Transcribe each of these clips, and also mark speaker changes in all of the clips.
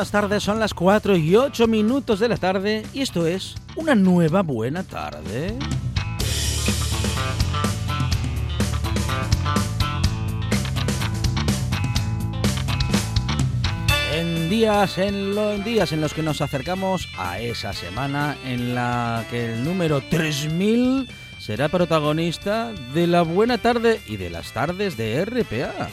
Speaker 1: Buenas tardes. Son las 4 y 8 minutos de la tarde y esto es una nueva buena tarde. En días en, lo- en días en los que nos acercamos a esa semana en la que el número 3000 será protagonista de la buena tarde y de las tardes de RPA.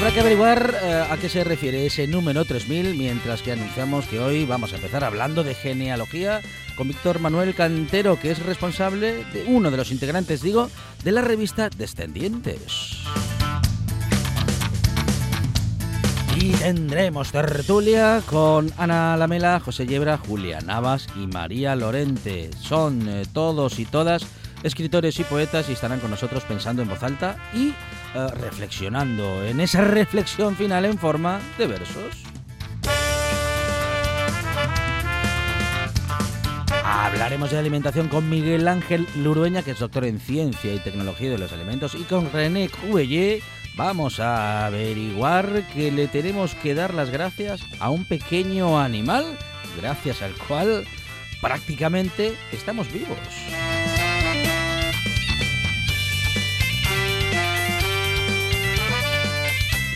Speaker 1: Habrá que averiguar eh, a qué se refiere ese número 3000 mientras que anunciamos que hoy vamos a empezar hablando de genealogía con Víctor Manuel Cantero, que es responsable de uno de los integrantes, digo, de la revista Descendientes. Y tendremos tertulia con Ana Lamela, José Yebra, Julia Navas y María Lorente. Son eh, todos y todas escritores y poetas y estarán con nosotros pensando en voz alta y eh, reflexionando en esa reflexión final en forma de versos. Hablaremos de alimentación con Miguel Ángel Lurueña, que es doctor en ciencia y tecnología de los alimentos, y con René Cuellé vamos a averiguar que le tenemos que dar las gracias a un pequeño animal, gracias al cual prácticamente estamos vivos.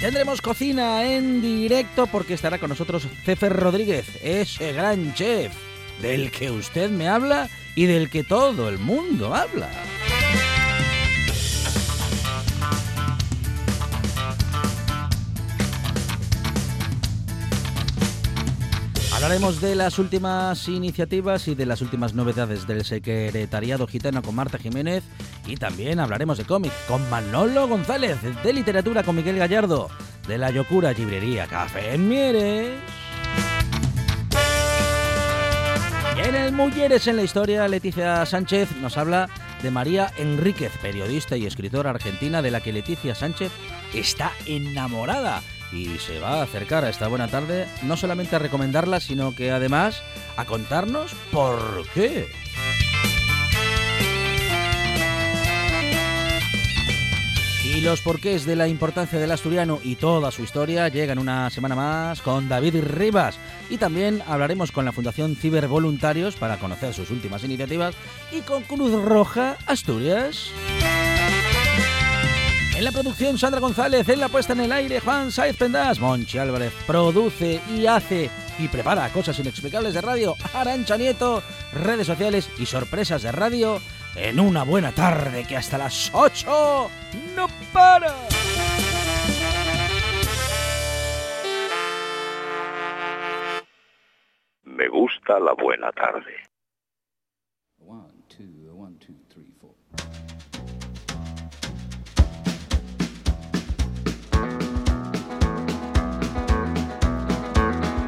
Speaker 1: Tendremos cocina en directo porque estará con nosotros Cefer Rodríguez, ese gran chef del que usted me habla y del que todo el mundo habla. Hablaremos de las últimas iniciativas y de las últimas novedades del secretariado gitano con Marta Jiménez y también hablaremos de cómic con Manolo González, de literatura con Miguel Gallardo, de la Yocura Librería Café en Mieres. Y en el Mujeres en la Historia, Leticia Sánchez nos habla de María Enríquez, periodista y escritora argentina de la que Leticia Sánchez está enamorada y se va a acercar a esta buena tarde no solamente a recomendarla, sino que además a contarnos por qué. Y los porqués de la importancia del asturiano y toda su historia llegan una semana más con David Rivas. Y también hablaremos con la Fundación Cibervoluntarios para conocer sus últimas iniciativas y con Cruz Roja Asturias. En la producción Sandra González, en la puesta en el aire Juan Saez Pendas, Monchi Álvarez produce y hace y prepara cosas inexplicables de radio, Arancha Nieto, redes sociales y sorpresas de radio en una buena tarde que hasta las 8 no para.
Speaker 2: Me gusta la buena tarde.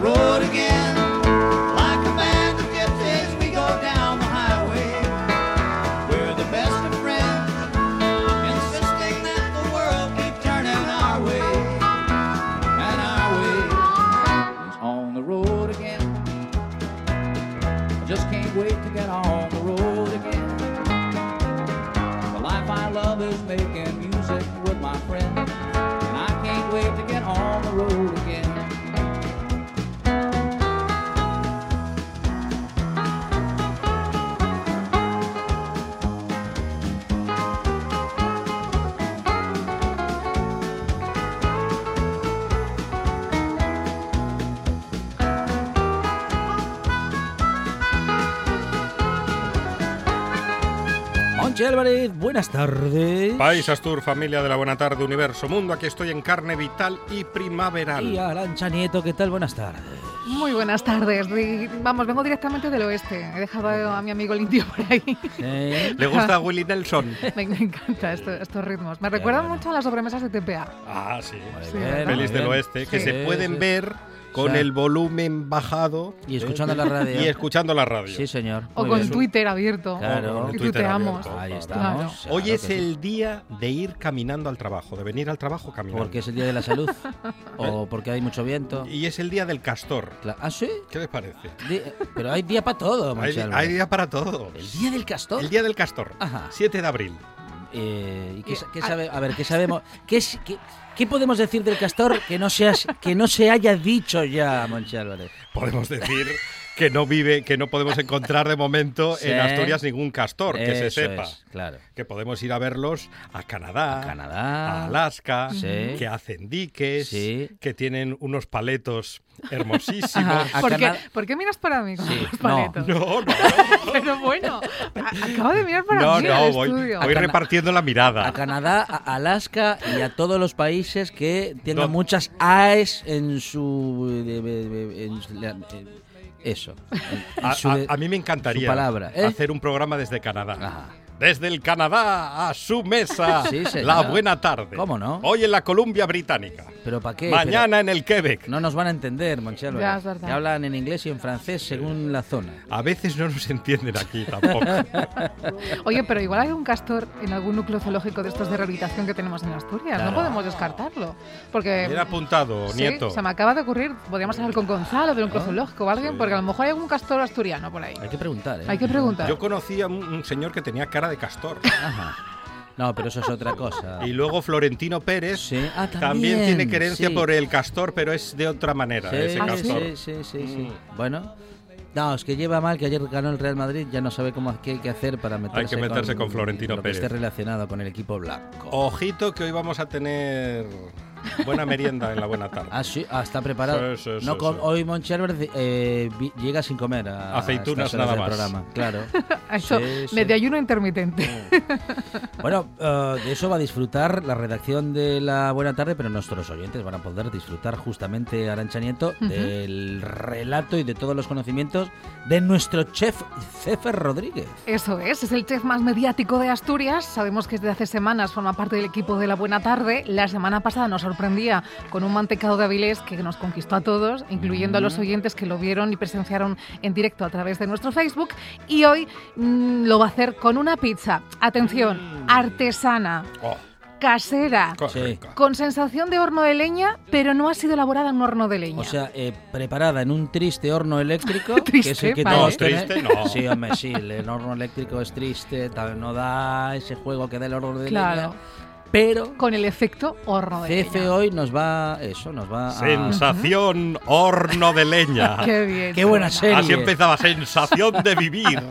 Speaker 3: road again.
Speaker 1: Monchi Álvarez, buenas tardes.
Speaker 4: País Astur, familia de la Buena Tarde, Universo Mundo. Aquí estoy en carne vital y primaveral.
Speaker 1: Y Arancha Nieto, ¿qué tal? Buenas tardes.
Speaker 5: Muy buenas tardes. Vamos, vengo directamente del oeste. He dejado a mi amigo el indio por ahí.
Speaker 1: ¿Eh?
Speaker 4: ¿Le gusta a Willie Nelson?
Speaker 5: Me, me encanta esto- estos ritmos. Me recuerdan
Speaker 1: bueno.
Speaker 5: mucho a las sobremesas de TPA.
Speaker 4: Ah, sí.
Speaker 5: Sí,
Speaker 4: Pelis del oeste que
Speaker 5: Sí.
Speaker 4: se pueden
Speaker 1: sí.
Speaker 4: ver con el volumen bajado
Speaker 1: Y escuchando
Speaker 4: ¿eh?
Speaker 1: la radio.
Speaker 4: y escuchando la radio.
Speaker 1: Sí, señor.
Speaker 5: O con
Speaker 1: bien.
Speaker 5: Twitter abierto.
Speaker 1: Claro.
Speaker 4: Con Twitter
Speaker 5: tuiteamos.
Speaker 4: abierto.
Speaker 1: Ahí
Speaker 5: Claro.
Speaker 1: estamos.
Speaker 4: Hoy es el día de ir caminando al trabajo, de venir al trabajo caminando.
Speaker 1: ¿Porque es el día de la salud? ¿O porque hay mucho viento?
Speaker 4: Y es el día del castor.
Speaker 1: ¿Ah, sí?
Speaker 4: ¿Qué les parece?
Speaker 1: Pero hay día para todo,
Speaker 4: Hay, hay día para todo.
Speaker 1: ¿El día del castor?
Speaker 4: El día del castor.
Speaker 1: Ajá.
Speaker 4: 7 de abril.
Speaker 1: Eh, ¿y qué, qué sabe, a ver, ¿qué sabemos? ¿Qué, es- qué, qué podemos decir del castor que no, seas, que no se haya dicho ya, Monchi Álvarez?
Speaker 4: Podemos decir que no vive, que no podemos encontrar de momento
Speaker 1: Sí.
Speaker 4: en Asturias ningún castor, que se sepa.
Speaker 1: es, claro.
Speaker 4: Que podemos ir a verlos a Canadá,
Speaker 1: A Canadá.
Speaker 4: a Alaska,
Speaker 1: Sí.
Speaker 4: que hacen diques,
Speaker 1: Sí.
Speaker 4: que tienen unos paletos hermosísimos.
Speaker 5: ¿Por qué, por qué miras para mí con
Speaker 1: Sí,
Speaker 5: los
Speaker 1: no.
Speaker 5: paletos?
Speaker 4: No, no,
Speaker 5: Pero bueno, acabo de mirar para
Speaker 4: no,
Speaker 5: mí
Speaker 4: no,
Speaker 5: el
Speaker 4: voy, repartiendo la mirada.
Speaker 1: A Canadá, a Alaska y a todos los países que
Speaker 4: No.
Speaker 1: muchas AES en su... en en- eso.
Speaker 4: A,
Speaker 1: su
Speaker 4: a-
Speaker 1: de-
Speaker 4: a mí me encantaría
Speaker 1: palabra, ¿eh?
Speaker 4: hacer un programa desde Canadá.
Speaker 1: Ajá.
Speaker 4: Desde el Canadá a su mesa,
Speaker 1: Sí, señor.
Speaker 4: la buena tarde.
Speaker 1: ¿Cómo no?
Speaker 4: Hoy en la Columbia Británica.
Speaker 1: ¿Pero para qué?
Speaker 4: Mañana en el Quebec.
Speaker 1: Pero no nos van a entender, Álvarez.
Speaker 5: Ya, es verdad.
Speaker 1: Hablan en inglés y en francés según la zona.
Speaker 4: A veces no nos entienden aquí tampoco.
Speaker 5: Oye, pero igual hay un castor en algún núcleo zoológico de estos de rehabilitación que tenemos en Asturias.
Speaker 1: Claro.
Speaker 5: No podemos descartarlo. Porque
Speaker 4: Bien apuntado,
Speaker 5: Sí,
Speaker 4: nieto.
Speaker 5: se me acaba de ocurrir, podríamos hablar con Gonzalo de un
Speaker 1: Ah,
Speaker 5: zoológico o alguien,
Speaker 4: sí.
Speaker 5: porque a lo mejor hay algún castor asturiano por ahí.
Speaker 1: Hay que preguntar, ¿eh?
Speaker 5: Hay que preguntar.
Speaker 4: Yo conocí a un, un señor que tenía cara de castor.
Speaker 1: Ajá. No, pero eso es otra cosa.
Speaker 4: Y luego Florentino Pérez
Speaker 1: Sí. Ah,
Speaker 4: también,
Speaker 1: también,
Speaker 4: tiene querencia
Speaker 1: sí.
Speaker 4: por el castor, pero es de otra manera,
Speaker 1: Sí,
Speaker 4: ese castor.
Speaker 1: sí, sí.
Speaker 4: Mm.
Speaker 1: Bueno. No, es que lleva mal que ayer ganó el Real Madrid, ya no sabe cómo qué hay que hacer para meterse,
Speaker 4: meterse con Florentino
Speaker 1: lo que
Speaker 4: Pérez.
Speaker 1: esté relacionado con el equipo blanco.
Speaker 4: Ojito que hoy vamos a tener buena merienda en la buena tarde.
Speaker 1: Ah, sí, ah, está preparado.
Speaker 4: Sí, sí,
Speaker 1: no
Speaker 4: sí,
Speaker 1: com-
Speaker 4: sí.
Speaker 1: Hoy Álvarez eh, llega sin comer a a
Speaker 4: Aceitunas nada más.
Speaker 1: programa. Claro.
Speaker 5: Eso,
Speaker 1: Sí, sí.
Speaker 5: medio ayuno intermitente.
Speaker 1: Bueno, eh, de eso va a disfrutar la redacción de la Buena Tarde, pero nuestros oyentes van a poder disfrutar justamente, Arancha Nieto, del relato y de todos los conocimientos de nuestro chef Cefer Rodríguez.
Speaker 5: Eso es, es el chef más mediático de Asturias. Sabemos que desde hace semanas forma parte del equipo de la Buena Tarde. La semana pasada nos sorprendía con un mantecado de Avilés que nos conquistó a todos, incluyendo a los oyentes que lo vieron y presenciaron en directo a través de nuestro Facebook. Y hoy mm, lo va a hacer con una pizza. Atención, artesana,
Speaker 4: Oh,
Speaker 5: casera.
Speaker 1: Sí.
Speaker 5: Con sensación de horno de leña, pero no ha sido elaborada en un horno de leña.
Speaker 1: O sea, eh, preparada en un triste horno eléctrico, que es
Speaker 5: Triste,
Speaker 1: el que
Speaker 5: vale.
Speaker 1: todos
Speaker 4: No, triste no.
Speaker 1: Sí, hombre, sí, el horno eléctrico es triste, tal, no da ese juego que da el horno de
Speaker 5: Claro.
Speaker 1: leña, pero
Speaker 5: con el efecto horno de
Speaker 1: Cefe
Speaker 5: leña.
Speaker 1: hoy nos va, eso, nos va a...
Speaker 4: Sensación horno de leña.
Speaker 5: Qué bien.
Speaker 1: Qué buena serie.
Speaker 4: Así empezaba, sensación de vivir.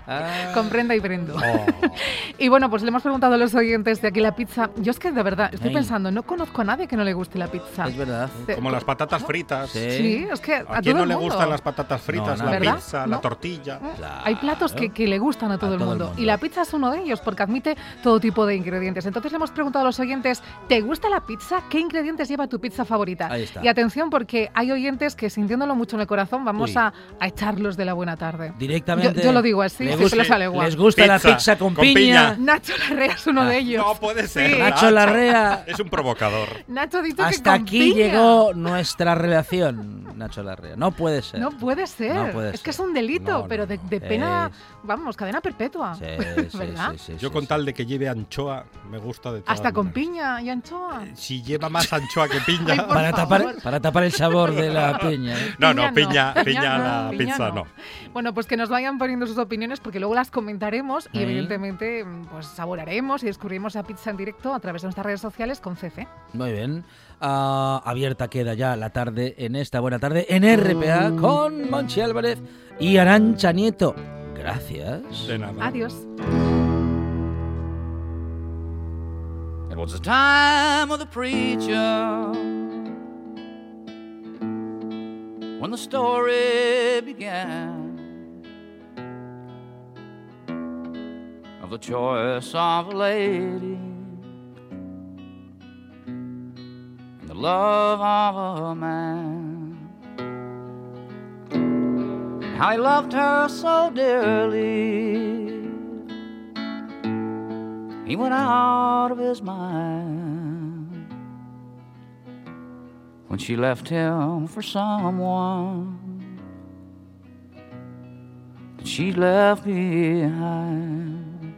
Speaker 5: Comprenda y prendo.
Speaker 4: Oh.
Speaker 5: Y bueno, pues le hemos preguntado a los oyentes de aquí la pizza. Yo es que de verdad estoy
Speaker 1: Ay.
Speaker 5: pensando, no conozco a nadie que no le guste la pizza.
Speaker 1: Es verdad.
Speaker 4: Como las patatas fritas.
Speaker 1: Sí.
Speaker 5: Sí, es que a,
Speaker 4: ¿A
Speaker 5: todo
Speaker 4: quién no
Speaker 5: el
Speaker 4: le
Speaker 5: mundo.
Speaker 4: gustan las patatas fritas,
Speaker 1: No,
Speaker 4: la
Speaker 5: ¿verdad?
Speaker 4: pizza,
Speaker 5: No.
Speaker 4: la tortilla?
Speaker 1: Claro.
Speaker 5: Hay platos que, que le gustan a todo,
Speaker 1: A
Speaker 5: el,
Speaker 1: todo el
Speaker 5: mundo.
Speaker 1: mundo.
Speaker 5: Y la pizza es uno de ellos porque admite todo tipo de ingredientes. Entonces le hemos preguntado a los oyentes, ¿te gusta la pizza? ¿Qué ingredientes lleva tu pizza favorita?
Speaker 1: Ahí está.
Speaker 5: Y atención porque hay oyentes que sintiéndolo mucho en el corazón vamos a, a echarlos de la buena tarde.
Speaker 1: Directamente.
Speaker 5: Yo- yo lo digo así,
Speaker 1: les gusta,
Speaker 5: les sale igual.
Speaker 1: les gusta la
Speaker 4: Pizza
Speaker 1: con,
Speaker 4: con
Speaker 1: piña.
Speaker 4: piña.
Speaker 5: Nacho Larrea es uno de ellos.
Speaker 4: No puede ser.
Speaker 5: Sí.
Speaker 1: Nacho Larrea.
Speaker 4: Es un provocador.
Speaker 5: Nacho ha dicho que
Speaker 1: Hasta
Speaker 5: con
Speaker 1: aquí
Speaker 5: piña.
Speaker 1: llegó nuestra relación, Nacho Larrea. No puede ser.
Speaker 5: No puede ser.
Speaker 1: No puede
Speaker 5: es que es un delito,
Speaker 1: No,
Speaker 5: pero de,
Speaker 1: no.
Speaker 5: de pena,
Speaker 1: Es-
Speaker 5: vamos, cadena perpetua.
Speaker 1: Sí, sí,
Speaker 5: ¿Verdad?
Speaker 1: sí, sí,
Speaker 4: Yo con tal de que lleve anchoa, me gusta de todo.
Speaker 5: Hasta con piña y anchoa.
Speaker 4: Si lleva más anchoa que piña.
Speaker 1: Para tapar,
Speaker 5: favor.
Speaker 1: para tapar el sabor de la piña. ¿eh?
Speaker 4: No, no, piña,
Speaker 5: piña
Speaker 4: piña a
Speaker 5: no,
Speaker 4: la
Speaker 5: piña
Speaker 4: pizza
Speaker 5: no.
Speaker 4: no.
Speaker 5: Bueno, pues que nos vayan poniendo sus opiniones porque luego las comentaremos y evidentemente pues saborearemos y descubriremos la pizza en directo a través de nuestras redes sociales con Cefe.
Speaker 1: Muy bien. Ah, abierta queda ya la tarde en esta buena tarde en RPA con Monchi Álvarez y Arancha Nieto. Gracias.
Speaker 4: De nada.
Speaker 5: Adiós.
Speaker 3: Was the time of the preacher when the story began of the choice of a lady and the love of a man. How he loved her so dearly. He went out of his mind when she left him for someone that she left behind.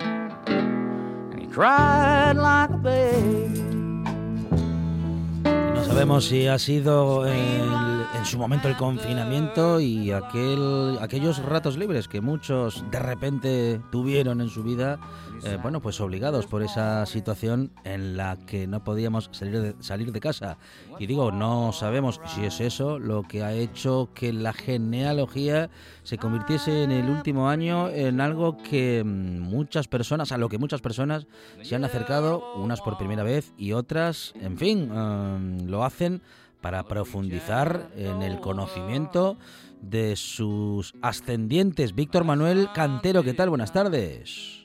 Speaker 3: And he cried like a baby.
Speaker 1: Sabemos si ha sido en su momento el confinamiento y aquel, aquellos ratos libres que muchos de repente tuvieron en su vida, eh, bueno, pues obligados por esa situación en la que no podíamos salir de, salir de casa. Y digo, no sabemos si es eso lo que ha hecho que la genealogía se convirtiese en el último año en algo que muchas personas, a lo que muchas personas se han acercado, unas por primera vez y otras, en fin, em, lo hacen para profundizar en el conocimiento de sus ascendientes. Víctor Manuel Cantero, ¿qué tal? Buenas tardes.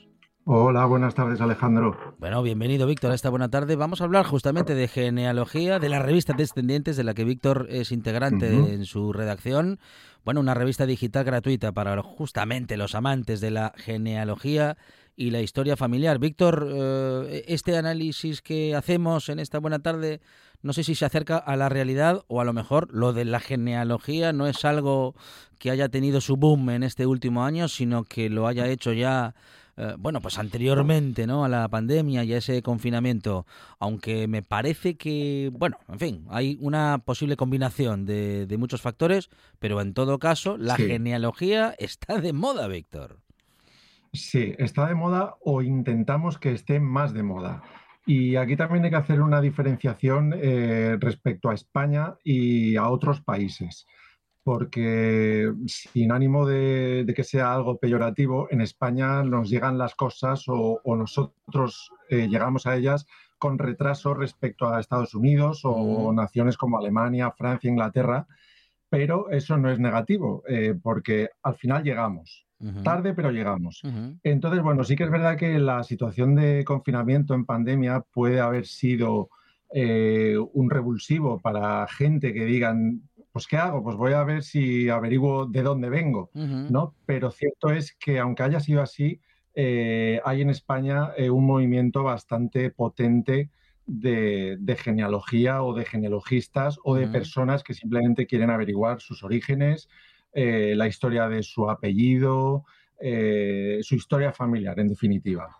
Speaker 6: Hola, buenas tardes Alejandro.
Speaker 1: Bueno, bienvenido Víctor a esta buena tarde. Vamos a hablar justamente de genealogía, de la revista Descendientes, de la que Víctor es integrante en su redacción. Bueno, una revista digital gratuita para justamente los amantes de la genealogía y la historia familiar. Víctor, eh, este análisis que hacemos en esta buena tarde, no sé si se acerca a la realidad o a lo mejor lo de la genealogía no es algo que haya tenido su boom en este último año, sino que lo haya hecho ya eh, bueno, pues anteriormente, ¿no? A la pandemia y a ese confinamiento, aunque me parece que, bueno, en fin, hay una posible combinación de, de muchos factores, pero en todo caso, la
Speaker 6: Sí.
Speaker 1: genealogía está de moda, Víctor.
Speaker 6: Sí, está de moda o intentamos que esté más de moda. Y aquí también hay que hacer una diferenciación eh, respecto a España y a otros países, porque sin ánimo de, de que sea algo peyorativo, en España nos llegan las cosas o, o nosotros eh, llegamos a ellas con retraso respecto a Estados Unidos o
Speaker 1: Mm.
Speaker 6: naciones como Alemania, Francia, Inglaterra, pero eso no es negativo, eh, porque al final llegamos. Tarde, pero llegamos. Entonces, bueno, sí que es verdad que la situación de confinamiento en pandemia puede haber sido eh, un revulsivo para gente que digan, pues ¿qué hago? Pues voy a ver si averiguo de dónde vengo. ¿no? Pero cierto es que aunque haya sido así, eh, hay en España eh, un movimiento bastante potente de, de genealogía o de genealogistas o de personas que simplemente quieren averiguar sus orígenes, eh, la historia de su apellido, eh, su historia familiar, en definitiva.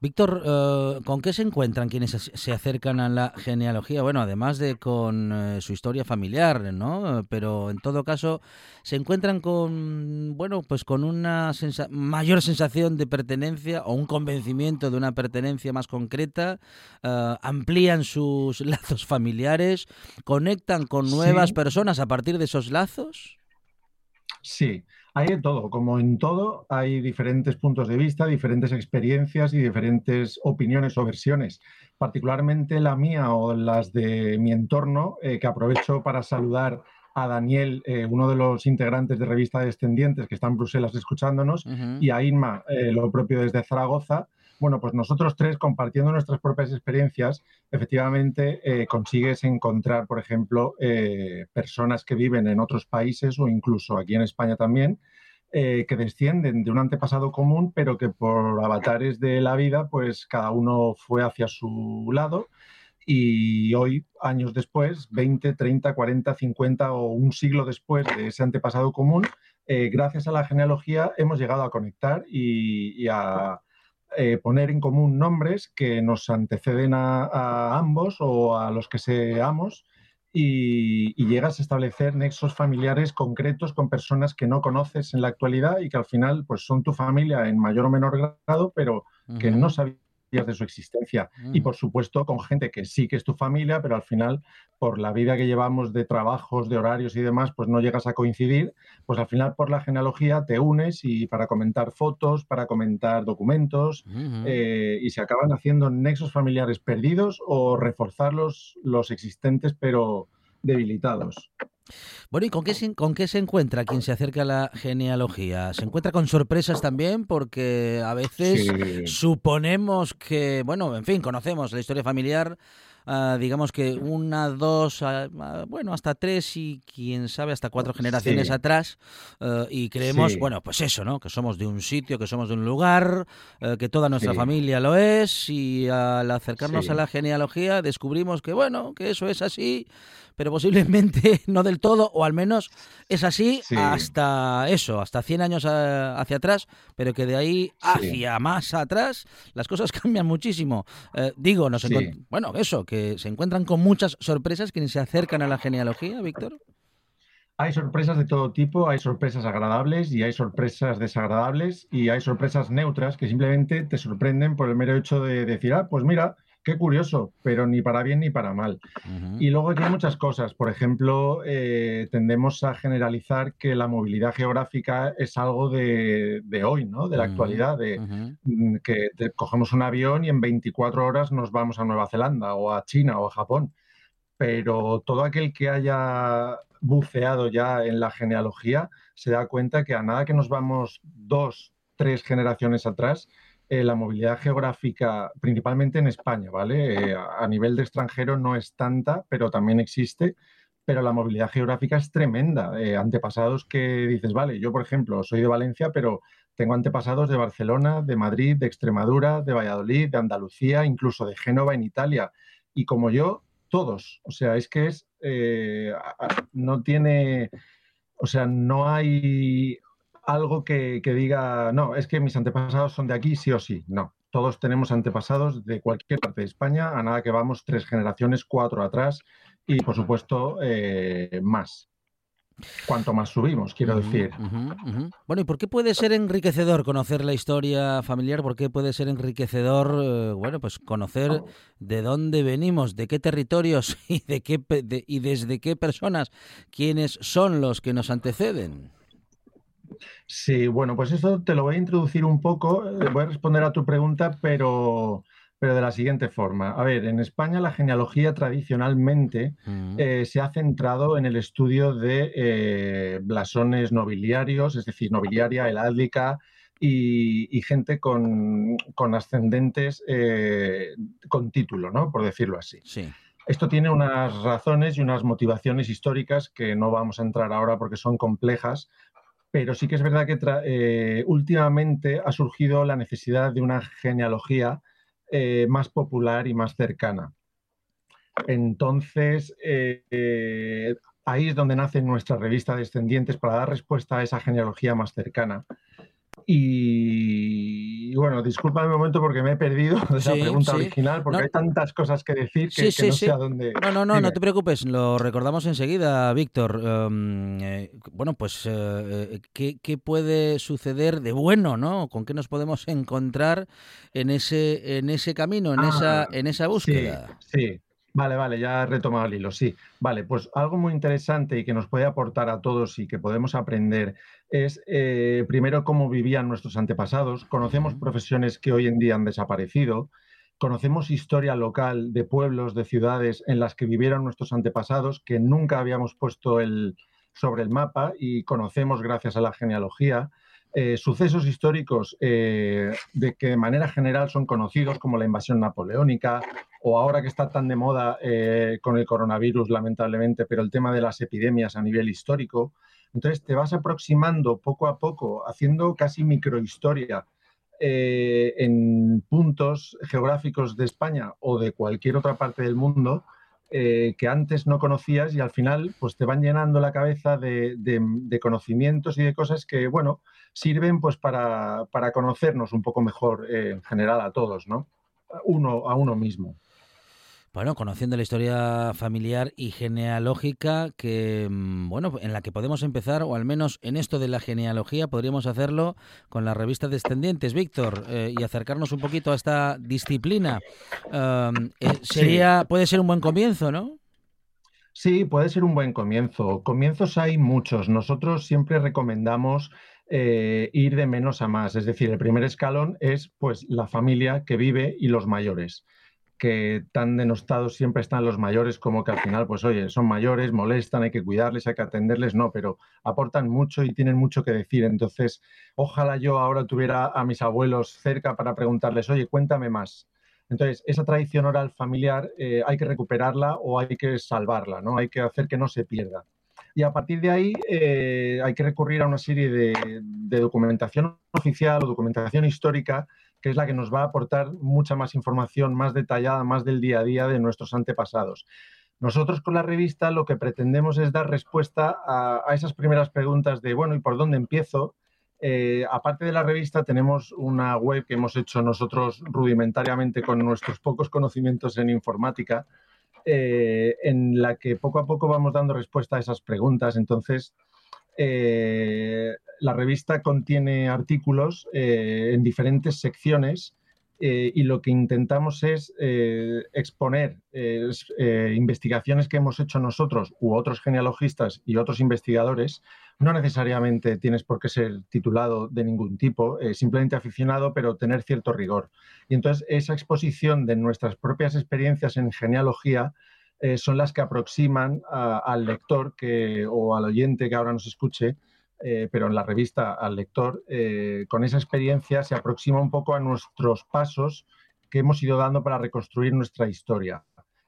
Speaker 1: Víctor, eh, ¿con qué se encuentran quienes se- acercan a la genealogía? Bueno, además de con su historia familiar, ¿no? Pero en todo caso, se encuentran con, bueno, pues con una sensa- mayor sensación de pertenencia o un convencimiento de una pertenencia más concreta, amplían sus lazos familiares, conectan con
Speaker 6: Sí.
Speaker 1: nuevas personas a partir de esos lazos.
Speaker 6: Sí, hay de todo. Como en todo, hay diferentes puntos de vista, diferentes experiencias y diferentes opiniones o versiones. Particularmente la mía o las de mi entorno, eh, que aprovecho para saludar a Daniel, eh, uno de los integrantes de Revista Descendientes, que está en Bruselas escuchándonos, y a Inma, eh, lo propio desde Zaragoza. Bueno, pues nosotros tres, compartiendo nuestras propias experiencias, efectivamente eh, consigues encontrar, por ejemplo, eh, personas que viven en otros países o incluso aquí en España también, eh, que descienden de un antepasado común, pero que por avatares de la vida, pues cada uno fue hacia su lado. Y hoy, años después, 20, 30, 40, 50 o un siglo después de ese antepasado común, eh, gracias a la genealogía hemos llegado a conectar y, y a, eh, poner en común nombres que nos anteceden a, a ambos o a los que seamos y, y, llegas a establecer nexos familiares concretos con personas que no conoces en la actualidad y que al final pues son tu familia en mayor o menor grado, pero que uh -huh. no sabías de su existencia. Y por supuesto con gente que sí que es tu familia, pero al final por la vida que llevamos de trabajos, de horarios y demás, pues no llegas a coincidir, pues al final por la genealogía te unes y para comentar fotos, para comentar documentos, eh, y se acaban haciendo nexos familiares perdidos o reforzar los, los existentes pero debilitados.
Speaker 1: Bueno, ¿y con qué, se, con qué se encuentra quien se acerca a la genealogía? ¿Se encuentra con sorpresas también? Porque a veces sí. suponemos que, bueno, en fin, conocemos la historia familiar uh, digamos que una, dos, uh, bueno, hasta tres y quién sabe hasta cuatro generaciones sí. atrás uh, y creemos, sí. bueno, pues eso, ¿no? Que somos de un sitio, que somos de un lugar, eh, que toda nuestra sí. familia lo es y al acercarnos a la genealogía descubrimos que, bueno, que eso es así, pero posiblemente no del todo, o al menos es así hasta eso, hasta 100 años a, hacia atrás, pero que de ahí hacia más atrás las cosas cambian muchísimo. Eh, digo, nos bueno, eso, que se encuentran con muchas sorpresas quienes se acercan a la genealogía, Víctor.
Speaker 6: Hay sorpresas de todo tipo, hay sorpresas agradables y hay sorpresas desagradables y hay sorpresas neutras que simplemente te sorprenden por el mero hecho de decir, ah, pues mira, qué curioso, pero ni para bien ni para mal. Uh -huh. Y luego aquí hay muchas cosas. Por ejemplo, eh, tendemos a generalizar que la movilidad geográfica es algo de, de hoy, ¿no? De la uh -huh. actualidad, de uh -huh. que te, cogemos un avión y en 24 horas nos vamos a Nueva Zelanda o a China o a Japón. Pero todo aquel que haya buceado ya en la genealogía se da cuenta que a nada que nos vamos dos, tres generaciones atrás, eh, la movilidad geográfica, principalmente en España, ¿vale? Eh, a nivel de extranjero no es tanta, pero también existe. Pero la movilidad geográfica es tremenda. Eh, antepasados que dices, vale, yo por ejemplo soy de Valencia, pero tengo antepasados de Barcelona, de Madrid, de Extremadura, de Valladolid, de Andalucía, incluso de Génova en Italia. Y como yo, todos. O sea, es que es, no tiene, o sea, no hay algo que, que, diga, no, es que mis antepasados son de aquí sí o sí. No, todos tenemos antepasados de cualquier parte de España, a nada que vamos tres generaciones, cuatro atrás y por supuesto eh, más. Cuanto más subimos, quiero decir. Uh
Speaker 1: -huh, uh -huh. Bueno, ¿y por qué puede ser enriquecedor conocer la historia familiar? ¿Por qué puede ser enriquecedor, eh, bueno, pues conocer de dónde venimos, de qué territorios y de qué de, y desde qué personas, quiénes son los que nos anteceden?
Speaker 6: Sí, bueno, pues eso te lo voy a introducir un poco. Eh, voy a responder a tu pregunta, pero pero de la siguiente forma. A ver, en España la genealogía tradicionalmente uh -huh. eh, se ha centrado en el estudio de eh, blasones nobiliarios, es decir, nobiliaria, heládica y, y gente con, con ascendentes eh, con título, ¿no? Por decirlo así.
Speaker 1: Sí.
Speaker 6: Esto tiene unas razones y unas motivaciones históricas que no vamos a entrar ahora porque son complejas, pero sí que es verdad que eh, últimamente ha surgido la necesidad de una genealogía eh, más popular y más cercana. Entonces, eh, ahí es donde nace nuestra revista Descendientes para dar respuesta a esa genealogía más cercana. Y, bueno, disculpa un momento porque me he perdido de esa sí, pregunta sí. original, porque no, hay tantas cosas que decir que, sí, que no sé a dónde.
Speaker 1: No, no, no, Dime. no te preocupes, lo recordamos enseguida, Víctor. Um, eh, bueno, pues, eh, ¿qué, ¿qué, puede suceder de bueno, no? ¿Con qué nos podemos encontrar en ese, en ese camino, en, ah, esa, en esa búsqueda?
Speaker 6: Sí, sí. Vale, vale, ya he retomado el hilo, sí. Vale, pues algo muy interesante y que nos puede aportar a todos y que podemos aprender es, eh, primero, cómo vivían nuestros antepasados. Conocemos profesiones que hoy en día han desaparecido. Conocemos historia local de pueblos, de ciudades en las que vivieron nuestros antepasados que nunca habíamos puesto el, sobre el mapa y conocemos gracias a la genealogía. Eh, sucesos históricos eh, de que de manera general son conocidos como la invasión napoleónica o ahora que está tan de moda eh, con el coronavirus, lamentablemente, pero el tema de las epidemias a nivel histórico. Entonces te vas aproximando poco a poco, haciendo casi microhistoria en puntos geográficos de España o de cualquier otra parte del mundo eh, que antes no conocías y al final pues te van llenando la cabeza de, de- conocimientos y de cosas que, bueno, sirven pues para, para conocernos un poco mejor eh, en general a todos, ¿no? Uno a uno mismo.
Speaker 1: Bueno, conociendo la historia familiar y genealógica que, mm, bueno, en la que podemos empezar, o al menos en esto de la genealogía, podríamos hacerlo con la revista Descendientes, Víctor, eh, y acercarnos un poquito a esta disciplina. Um, eh, sería, puede ser un buen comienzo, ¿no?
Speaker 6: Sí, puede ser un buen comienzo. Comienzos hay muchos. Nosotros siempre recomendamos eh, ir de menos a más. Es decir, el primer escalón es pues la familia que vive y los mayores, que tan denostados siempre están los mayores como que al final, pues oye, son mayores, molestan, hay que cuidarles, hay que atenderles, no, pero aportan mucho y tienen mucho que decir. Entonces, ojalá yo ahora tuviera a mis abuelos cerca para preguntarles, oye, cuéntame más. Entonces, esa tradición oral familiar eh, hay que recuperarla o hay que salvarla, ¿no? Hay que hacer que no se pierda. Y a partir de ahí eh, hay que recurrir a una serie de, de documentación oficial o documentación histórica que es la que nos va a aportar mucha más información, más detallada, más del día a día de nuestros antepasados. Nosotros con la revista lo que pretendemos es dar respuesta a, esas primeras preguntas de, bueno, ¿y por dónde empiezo? Eh, aparte de la revista, tenemos una web que hemos hecho nosotros rudimentariamente con nuestros pocos conocimientos en informática, eh, en la que poco a poco vamos dando respuesta a esas preguntas. Entonces, eh, la revista contiene artículos eh, en diferentes secciones eh, y lo que intentamos es exponer es, investigaciones que hemos hecho nosotros u otros genealogistas y otros investigadores. No necesariamente tienes por qué ser titulado de ningún tipo, simplemente aficionado, pero tener cierto rigor. Y entonces esa exposición de nuestras propias experiencias en genealogía eh, son las que aproximan al lector que, o al oyente que ahora nos escuche, eh, pero en la revista al lector, eh, con esa experiencia se aproxima un poco a nuestros pasos que hemos ido dando para reconstruir nuestra historia.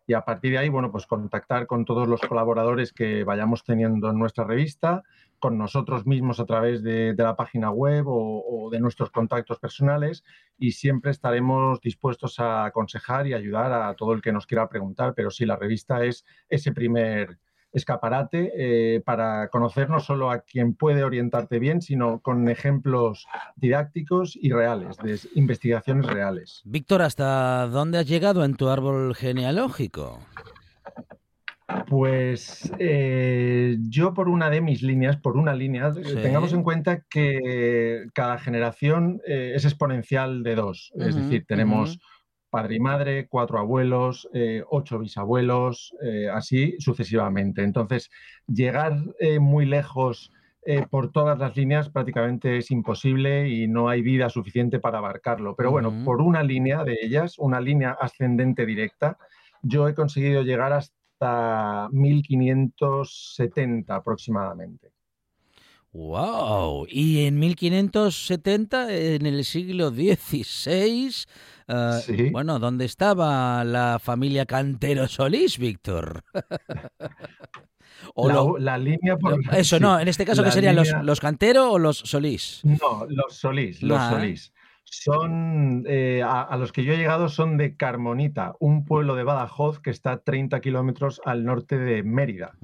Speaker 6: Y a partir de ahí, bueno, pues contactar con todos los colaboradores que vayamos teniendo en nuestra revista, con nosotros mismos a través de, la página web o, o de nuestros contactos personales y siempre estaremos dispuestos a aconsejar y ayudar a todo el que nos quiera preguntar. Pero sí, la revista es ese primer escaparate eh, para conocer no solo a quien puede orientarte bien, sino con ejemplos didácticos y reales, de investigaciones reales.
Speaker 1: Víctor, ¿hasta dónde has llegado en tu árbol genealógico?
Speaker 6: Pues eh, yo por una de mis líneas, por una línea, eh,
Speaker 1: Sí.
Speaker 6: tengamos en cuenta que cada generación eh, es exponencial de dos. es decir, tenemos padre y madre, cuatro abuelos, eh, ocho bisabuelos, así sucesivamente. Entonces, llegar muy lejos por todas las líneas prácticamente es imposible y no hay vida suficiente para abarcarlo. Pero bueno, por una línea de ellas, una línea ascendente directa, yo he conseguido llegar hasta 1570 aproximadamente.
Speaker 1: ¡Wow! Y en 1570, en el siglo XVI, eh,
Speaker 6: Sí.
Speaker 1: bueno, ¿dónde estaba la familia Cantero Solís, Víctor? O
Speaker 6: la,
Speaker 1: lo-
Speaker 6: la línea por
Speaker 1: eso
Speaker 6: sí,
Speaker 1: no, en este caso, ¿qué serían los, los Cantero o los Solís?
Speaker 6: No, los Solís, los
Speaker 1: Ah.
Speaker 6: Solís. Son, eh, a, a los que yo he llegado son de Carmonita, un pueblo de Badajoz que está a 30 kilómetros al norte de Mérida.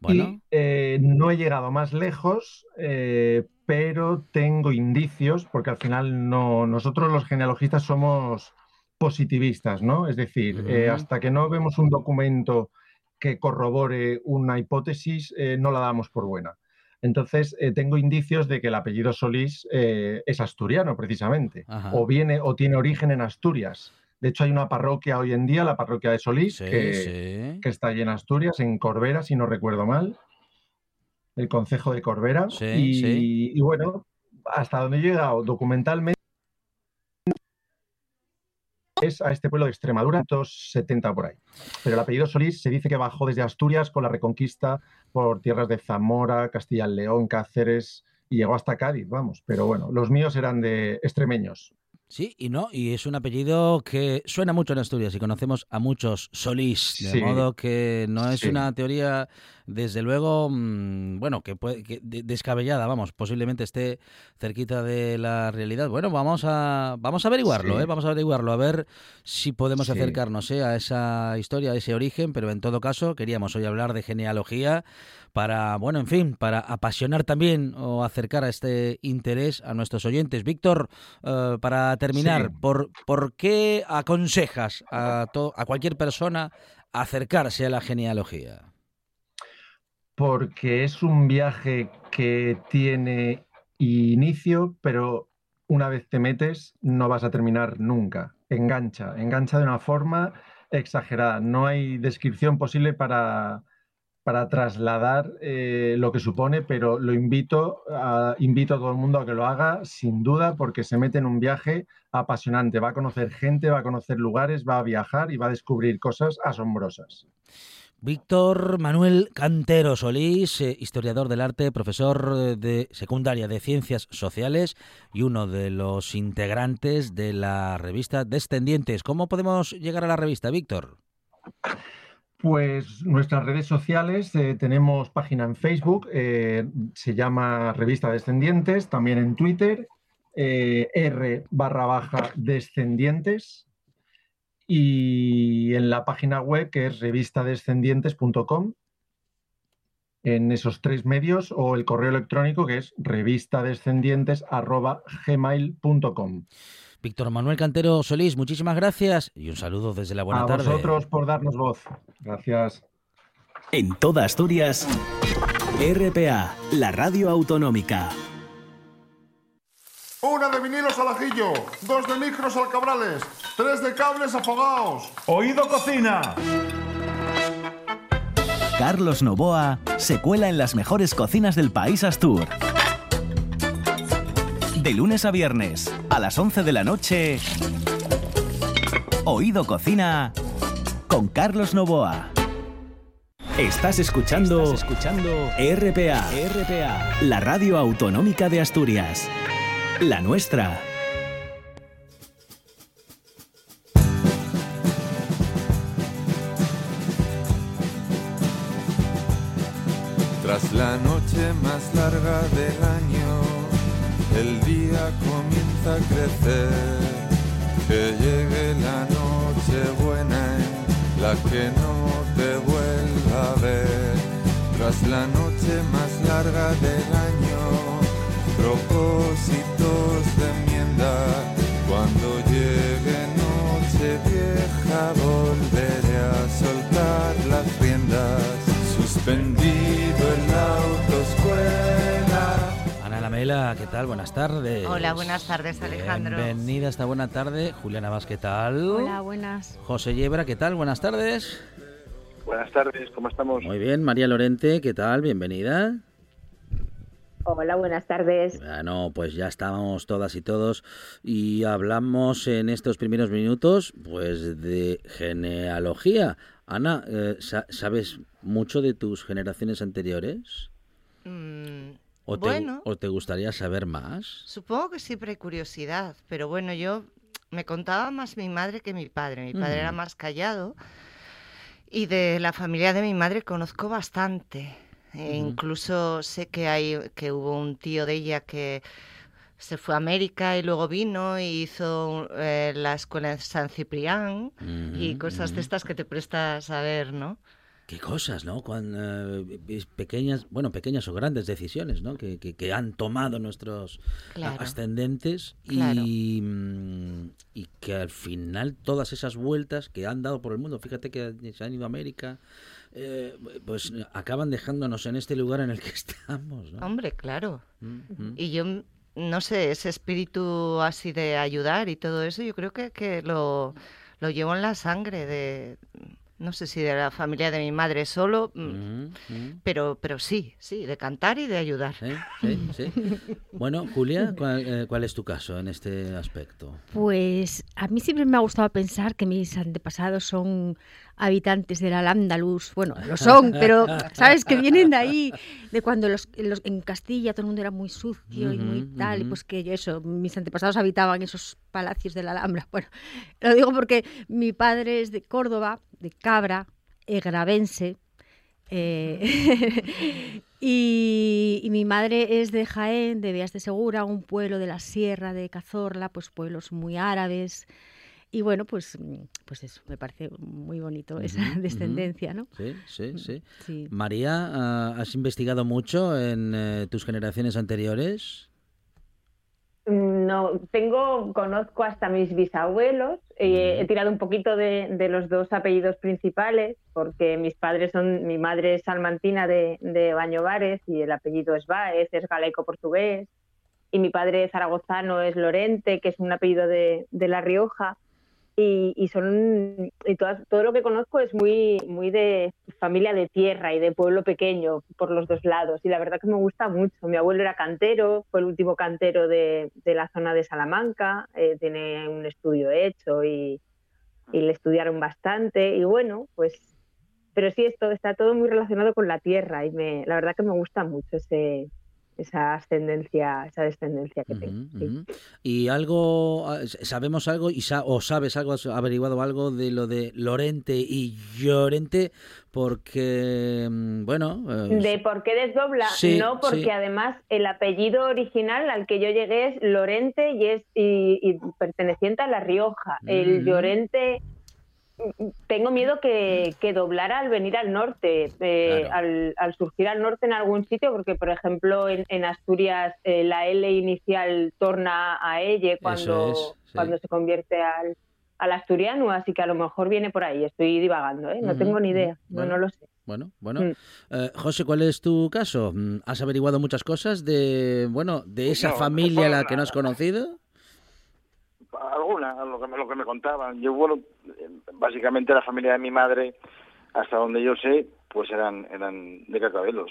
Speaker 1: Bueno,
Speaker 6: Y eh, no he llegado más lejos, eh, pero tengo indicios, porque al final no, nosotros los genealogistas somos positivistas, ¿no? Es decir, eh, hasta que no vemos un documento que corrobore una hipótesis, no la damos por buena. Entonces, eh, tengo indicios de que el apellido Solís eh, es asturiano, precisamente,
Speaker 1: Ajá.
Speaker 6: o viene o tiene origen en Asturias. De hecho, hay una parroquia hoy en día, la parroquia de Solís,
Speaker 1: sí,
Speaker 6: que,
Speaker 1: sí.
Speaker 6: que está allí en Asturias, en Corbera, si no recuerdo mal, el concejo de Corbera.
Speaker 1: Sí,
Speaker 6: y, y bueno, hasta donde he llegado documentalmente es a este pueblo de Extremadura, 270 por ahí. Pero el apellido Solís se dice que bajó desde Asturias con la reconquista por tierras de Zamora, Castilla y León, Cáceres y llegó hasta Cádiz, vamos. Pero bueno, los míos eran de extremeños.
Speaker 1: Sí, y no, y es un apellido que suena mucho en Asturias y conocemos a muchos Solís, de
Speaker 6: Sí.
Speaker 1: modo que no es
Speaker 6: Sí.
Speaker 1: una teoría, desde luego, mm, bueno, que puede que de- descabellada, vamos, posiblemente esté cerquita de la realidad. Bueno, vamos a vamos a averiguarlo,
Speaker 6: Sí.
Speaker 1: ¿eh? vamos a averiguarlo, a ver si podemos acercarnos ¿eh? a esa historia, a ese origen, pero en todo caso queríamos hoy hablar de genealogía para, bueno, en fin, para apasionar también o acercar a este interés a nuestros oyentes. Víctor, eh, para terminar,
Speaker 6: Sí.
Speaker 1: ¿por, ¿por qué aconsejas a, to- a cualquier persona acercarse a la genealogía?
Speaker 6: Porque es un viaje que tiene inicio, pero una vez te metes no vas a terminar nunca. Engancha, engancha de una forma exagerada. No hay descripción posible para, para trasladar eh, lo que supone, pero lo invito a, invito a todo el mundo a que lo haga sin duda porque se mete en un viaje apasionante. Va a conocer gente, va a conocer lugares, va a viajar y va a descubrir cosas asombrosas.
Speaker 1: Víctor Manuel Cantero Solís, eh, historiador del arte, profesor de secundaria de Ciencias Sociales y uno de los integrantes de la revista Descendientes. ¿Cómo podemos llegar a la revista, Víctor?
Speaker 6: Pues nuestras redes sociales, eh, tenemos página en Facebook, eh, se llama Revista Descendientes, también en Twitter, eh, R barra baja Descendientes, y en la página web que es revistadescendientes.com, en esos tres medios, o el correo electrónico que es revistadescendientes arroba gmail.com.
Speaker 1: Víctor Manuel Cantero Solís, muchísimas gracias y un saludo desde la buena
Speaker 6: A
Speaker 1: tarde.
Speaker 6: vosotros por darnos voz. Gracias.
Speaker 7: En toda Asturias, RPA, la radio autonómica.
Speaker 8: Una de vinilos al ajillo, dos de micros al cabrales, tres de cables afogados.
Speaker 9: Oído Cocina.
Speaker 7: Carlos Novoa se cuela en las mejores cocinas del país Astur. De lunes a viernes, a las 11 de la noche, Oído Cocina con Carlos Novoa. Estás escuchando, escuchando RPA, RPA, la radio autonómica de Asturias. La nuestra.
Speaker 10: Tras la noche más larga del año, el día comienza a crecer. Que llegue la noche buena en la que no te vuelva a ver. Tras la noche más larga del año, propósitos de enmienda. Cuando llegue noche vieja, volveré a soltar las riendas. Suspendido
Speaker 1: Lamela, ¿qué tal? Buenas tardes.
Speaker 11: Hola, buenas tardes, Alejandro.
Speaker 1: Bienvenida esta buena tarde. Juliana Vaz, ¿qué tal?
Speaker 11: Hola, buenas.
Speaker 1: José Yebra, ¿qué tal? Buenas tardes.
Speaker 2: Buenas tardes, ¿cómo estamos?
Speaker 1: Muy bien, María Lorente, ¿qué tal? Bienvenida.
Speaker 12: Hola, buenas tardes.
Speaker 1: Bueno, pues ya estábamos todas y todos y hablamos en estos primeros minutos pues de genealogía. Ana, eh, sa- ¿sabes mucho de tus generaciones anteriores?
Speaker 11: Mm,
Speaker 1: ¿O te,
Speaker 11: bueno,
Speaker 1: ¿O te gustaría saber más?
Speaker 11: supongo que siempre hay curiosidad, pero bueno, yo me contaba más mi madre que mi padre. Mi padre era más callado y de la familia de mi madre conozco bastante. E incluso sé que hay que hubo un tío de ella que se fue a América y luego vino y hizo eh, la escuela en San Ciprián y cosas de estas que te prestas a ver, ¿no?
Speaker 1: Qué cosas, ¿no? Cuan, eh, pequeñas, bueno, pequeñas o grandes decisiones, ¿no? Que, que- que han tomado nuestros
Speaker 11: Claro.
Speaker 1: ascendentes
Speaker 11: Claro.
Speaker 1: y, mm, y que al final todas esas vueltas que han dado por el mundo, fíjate que se han ido a América, eh, pues acaban dejándonos en este lugar en el que estamos, ¿no?
Speaker 11: Hombre, claro.
Speaker 1: Mm,
Speaker 11: Y yo, no sé, ese espíritu así de ayudar y todo eso, yo creo que, que lo, lo llevo en la sangre de, no sé si de la familia de mi madre solo, mm,
Speaker 1: mm, mm.
Speaker 11: pero, pero sí, sí, de cantar y de ayudar.
Speaker 1: Sí, sí. Bueno, Julia, ¿cuál, eh, cuál es tu caso en este aspecto?
Speaker 12: Pues a mí siempre me ha gustado pensar que mis antepasados son
Speaker 9: habitantes del Al-Ándalus, bueno, lo son, pero sabes que vienen de ahí, de cuando los, en Castilla todo el mundo era muy sucio y muy tal, y pues que eso, mis antepasados habitaban esos palacios de la Alhambra. Bueno, lo digo porque mi padre es de Córdoba, de Cabra, egravense, eh, y, mi madre es de Jaén, de Beas de Segura, un pueblo de la Sierra de Cazorla, pues pueblos muy árabes. Y bueno, pues, pues eso, me parece muy bonito esa descendencia, ¿no?
Speaker 1: Sí, sí, mm, sí. María, ah, ¿has investigado mucho en eh, tus generaciones anteriores?
Speaker 12: No, tengo, conozco hasta mis bisabuelos. he tirado un poquito de, los dos apellidos principales, porque mis padres son, mi madre es salmantina de, de Bañovares y el apellido es Baez, es galaico-portugués, y mi padre zaragozano es Lorente, que es un apellido de, de La Rioja y, son y todo lo que conozco es muy muy de familia de tierra y de pueblo pequeño por los dos lados. Y la verdad que me gusta mucho. Mi abuelo era cantero fue el último cantero de, la zona de Salamanca eh, tiene un estudio hecho y, y, le estudiaron bastante. Y bueno pues pero sí esto está todo muy relacionado con la tierra y me la verdad que me gusta mucho ese esa ascendencia, esa descendencia que tengo.
Speaker 1: Y algo, ah, sabemos algo y o sabes algo, has averiguado algo de lo de Lorente y Llorente, porque, mm, bueno...
Speaker 12: Eh, ¿De por qué desdobla? no, porque además el apellido original al que yo llegué es Lorente y es y, perteneciente a La Rioja. El Llorente tengo miedo que, que, doblara al venir al norte, eh, al, surgir al norte en algún sitio, porque por ejemplo en, Asturias eh, la L inicial torna a Elle cuando, cuando se convierte al, al, asturiano, así que a lo mejor viene por ahí, estoy divagando, ¿eh? no tengo ni idea, no, lo sé.
Speaker 1: Bueno, bueno. Mm. José, ¿cuál es tu caso? Mm, ¿Has averiguado muchas cosas de, bueno, de pues esa familia a la que no has conocido?
Speaker 2: Alguna, lo que, lo que me contaban. Yo, bueno, básicamente la familia de mi madre, hasta donde yo sé, pues eran, eran de cacabelos.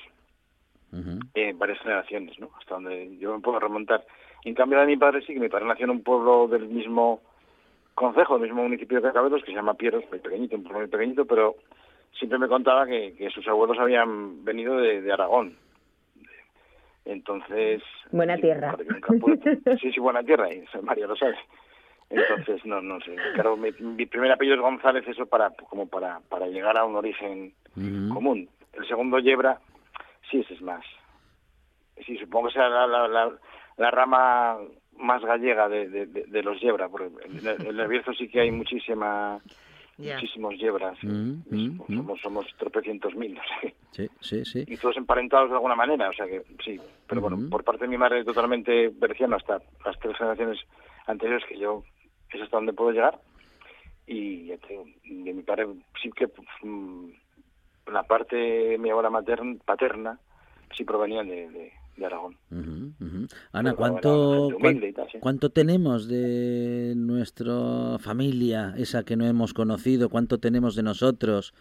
Speaker 2: en varias generaciones, ¿no? Hasta donde yo me puedo remontar. En cambio, de mi padre sí, que mi padre nació en un pueblo del mismo concejo, del mismo municipio de Cacabelos, que se llama Pieros, muy pequeñito, un pueblo muy pequeñito, pero siempre me contaba que, que sus abuelos habían venido de, de Aragón. Entonces...
Speaker 12: Buena tierra.
Speaker 2: Sí, sí, buena tierra, y María lo sabe. Entonces, no, no sé. Claro, mi, primer apellido es González, eso para, como para, para llegar a un origen común. El segundo, Yebra, sí, ese es más. Sí, supongo que sea la, la, la, rama más gallega de, de, los Yebra, porque en el, el sí que hay muchísima muchísimos yebras. somos, somos tropecientos mil, no sé.
Speaker 1: Sí, sí, sí.
Speaker 2: Y todos emparentados de alguna manera, o sea que sí. Pero bueno, por parte de mi madre totalmente berciano hasta las tres generaciones anteriores que yo es hasta donde puedo llegar. Y de mi padre sí que mm, la parte de mi abuela materna, paterna sí provenía de, de, Aragón.
Speaker 1: Ana, ¿cuánto, ¿cuánto tenemos de nuestra familia, esa que no hemos conocido? ¿Cuánto tenemos de nosotros?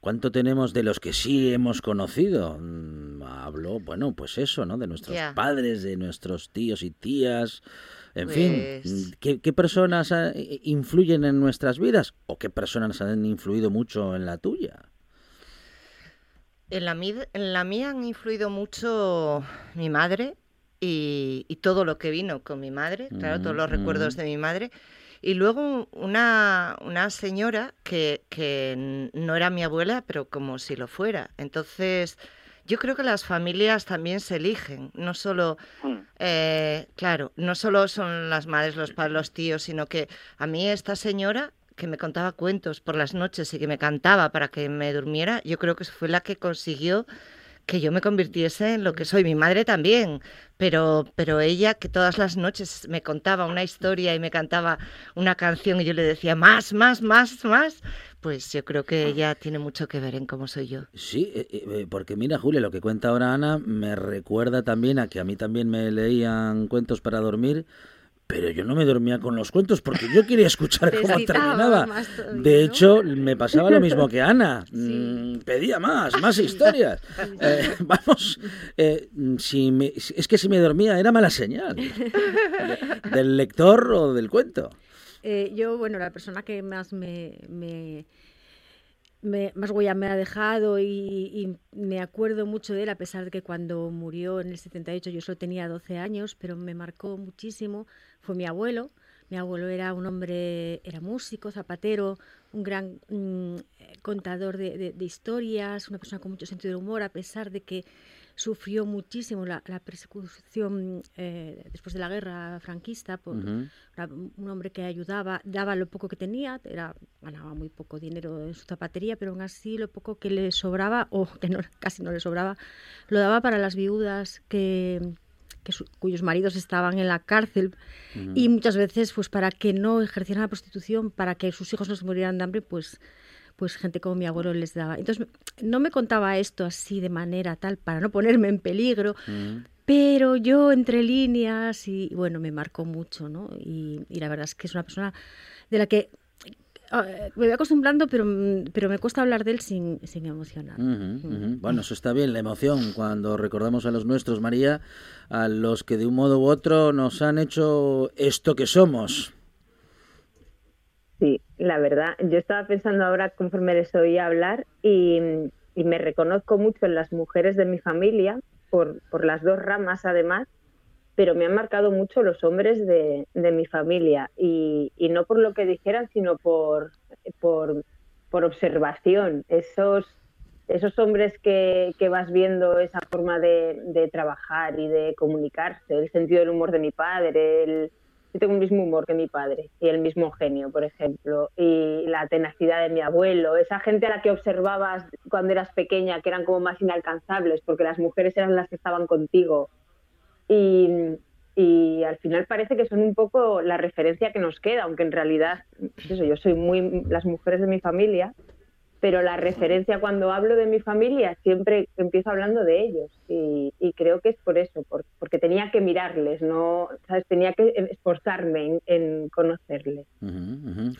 Speaker 1: ¿Cuánto tenemos de los que sí hemos conocido? Mm, hablo, bueno, pues eso, ¿no? De nuestros padres, de nuestros tíos y tías, en fin, pues ¿qué, personas influyen en nuestras vidas o qué personas han influido mucho en la tuya?
Speaker 11: En la, en la mía han influido mucho mi madre y, todo lo que vino con mi madre, claro, todos los recuerdos de mi madre. Y luego una, una señora que, que no era mi abuela, pero como si lo fuera. Entonces, yo creo que las familias también se eligen, no solo, mm. eh, claro, no solo son las madres, los padres, los tíos, sino que a mí esta señora que me contaba cuentos por las noches y que me cantaba para que me durmiera, yo creo que fue la que consiguió que yo me convirtiese en lo que soy. Mi madre también, pero, pero ella que todas las noches me contaba una historia y me cantaba una canción y yo le decía más, más, más, más, pues yo creo que ella tiene mucho que ver en cómo soy yo.
Speaker 1: Sí, eh, eh, porque mira, Julia, lo que cuenta ahora Ana me recuerda también a que a mí también me leían cuentos para dormir. Pero yo no me dormía con los cuentos porque yo quería escuchar cómo terminaba. de hecho, me pasaba lo mismo que Ana. Mm, pedía más, más historias. Eh, vamos, si es que si me dormía era mala señal. del lector o del cuento.
Speaker 9: Eh, yo, bueno, la persona que más me, más huella me ha dejado y, me acuerdo mucho de él, a pesar de que cuando murió en el 78 yo solo tenía 12 años, pero me marcó muchísimo, fue mi abuelo. Mi abuelo era un hombre, era músico, zapatero, un gran mm, contador de, historias, una persona con mucho sentido de humor, a pesar de que sufrió muchísimo la, persecución eh, después de la guerra franquista por un hombre que ayudaba, daba lo poco que tenía, era, ganaba muy poco dinero en su zapatería, pero aún así lo poco que le sobraba, o que no, casi no le sobraba, lo daba para las viudas que, cuyos maridos estaban en la cárcel y muchas veces pues para que no ejercieran la prostitución, para que sus hijos no se murieran de hambre, pues pues gente como mi abuelo les daba. Entonces, no me contaba esto así de manera tal para no ponerme en peligro, pero yo entre líneas y bueno, me marcó mucho, ¿no? Y, la verdad es que es una persona de la que me voy acostumbrando, pero, pero me cuesta hablar de él sin, sin emocionar.
Speaker 1: Mm. Bueno, eso está bien, la emoción, cuando recordamos a los nuestros, María, a los que de un modo u otro nos han hecho esto que somos.
Speaker 12: Sí, la verdad, yo estaba pensando ahora conforme les oía hablar y, me reconozco mucho en las mujeres de mi familia, por, por, las dos ramas además, pero me han marcado mucho los hombres de, mi familia y, no por lo que dijeran, sino por, por, por observación. Esos, esos hombres que, que vas viendo, esa forma de, de trabajar y de comunicarse, el sentido del humor de mi padre, el yo tengo el mismo humor que mi padre y el mismo genio, por ejemplo, y la tenacidad de mi abuelo, esa gente a la que observabas cuando eras pequeña, que eran como más inalcanzables, porque las mujeres eran las que estaban contigo. Y, al final parece que son un poco la referencia que nos queda, aunque en realidad, pues eso, yo soy muy las mujeres de mi familia, pero la referencia cuando hablo de mi familia siempre empiezo hablando de ellos y, creo que es por eso, porque tenía que mirarles, no, ¿sabes? tenía que esforzarme en, conocerles.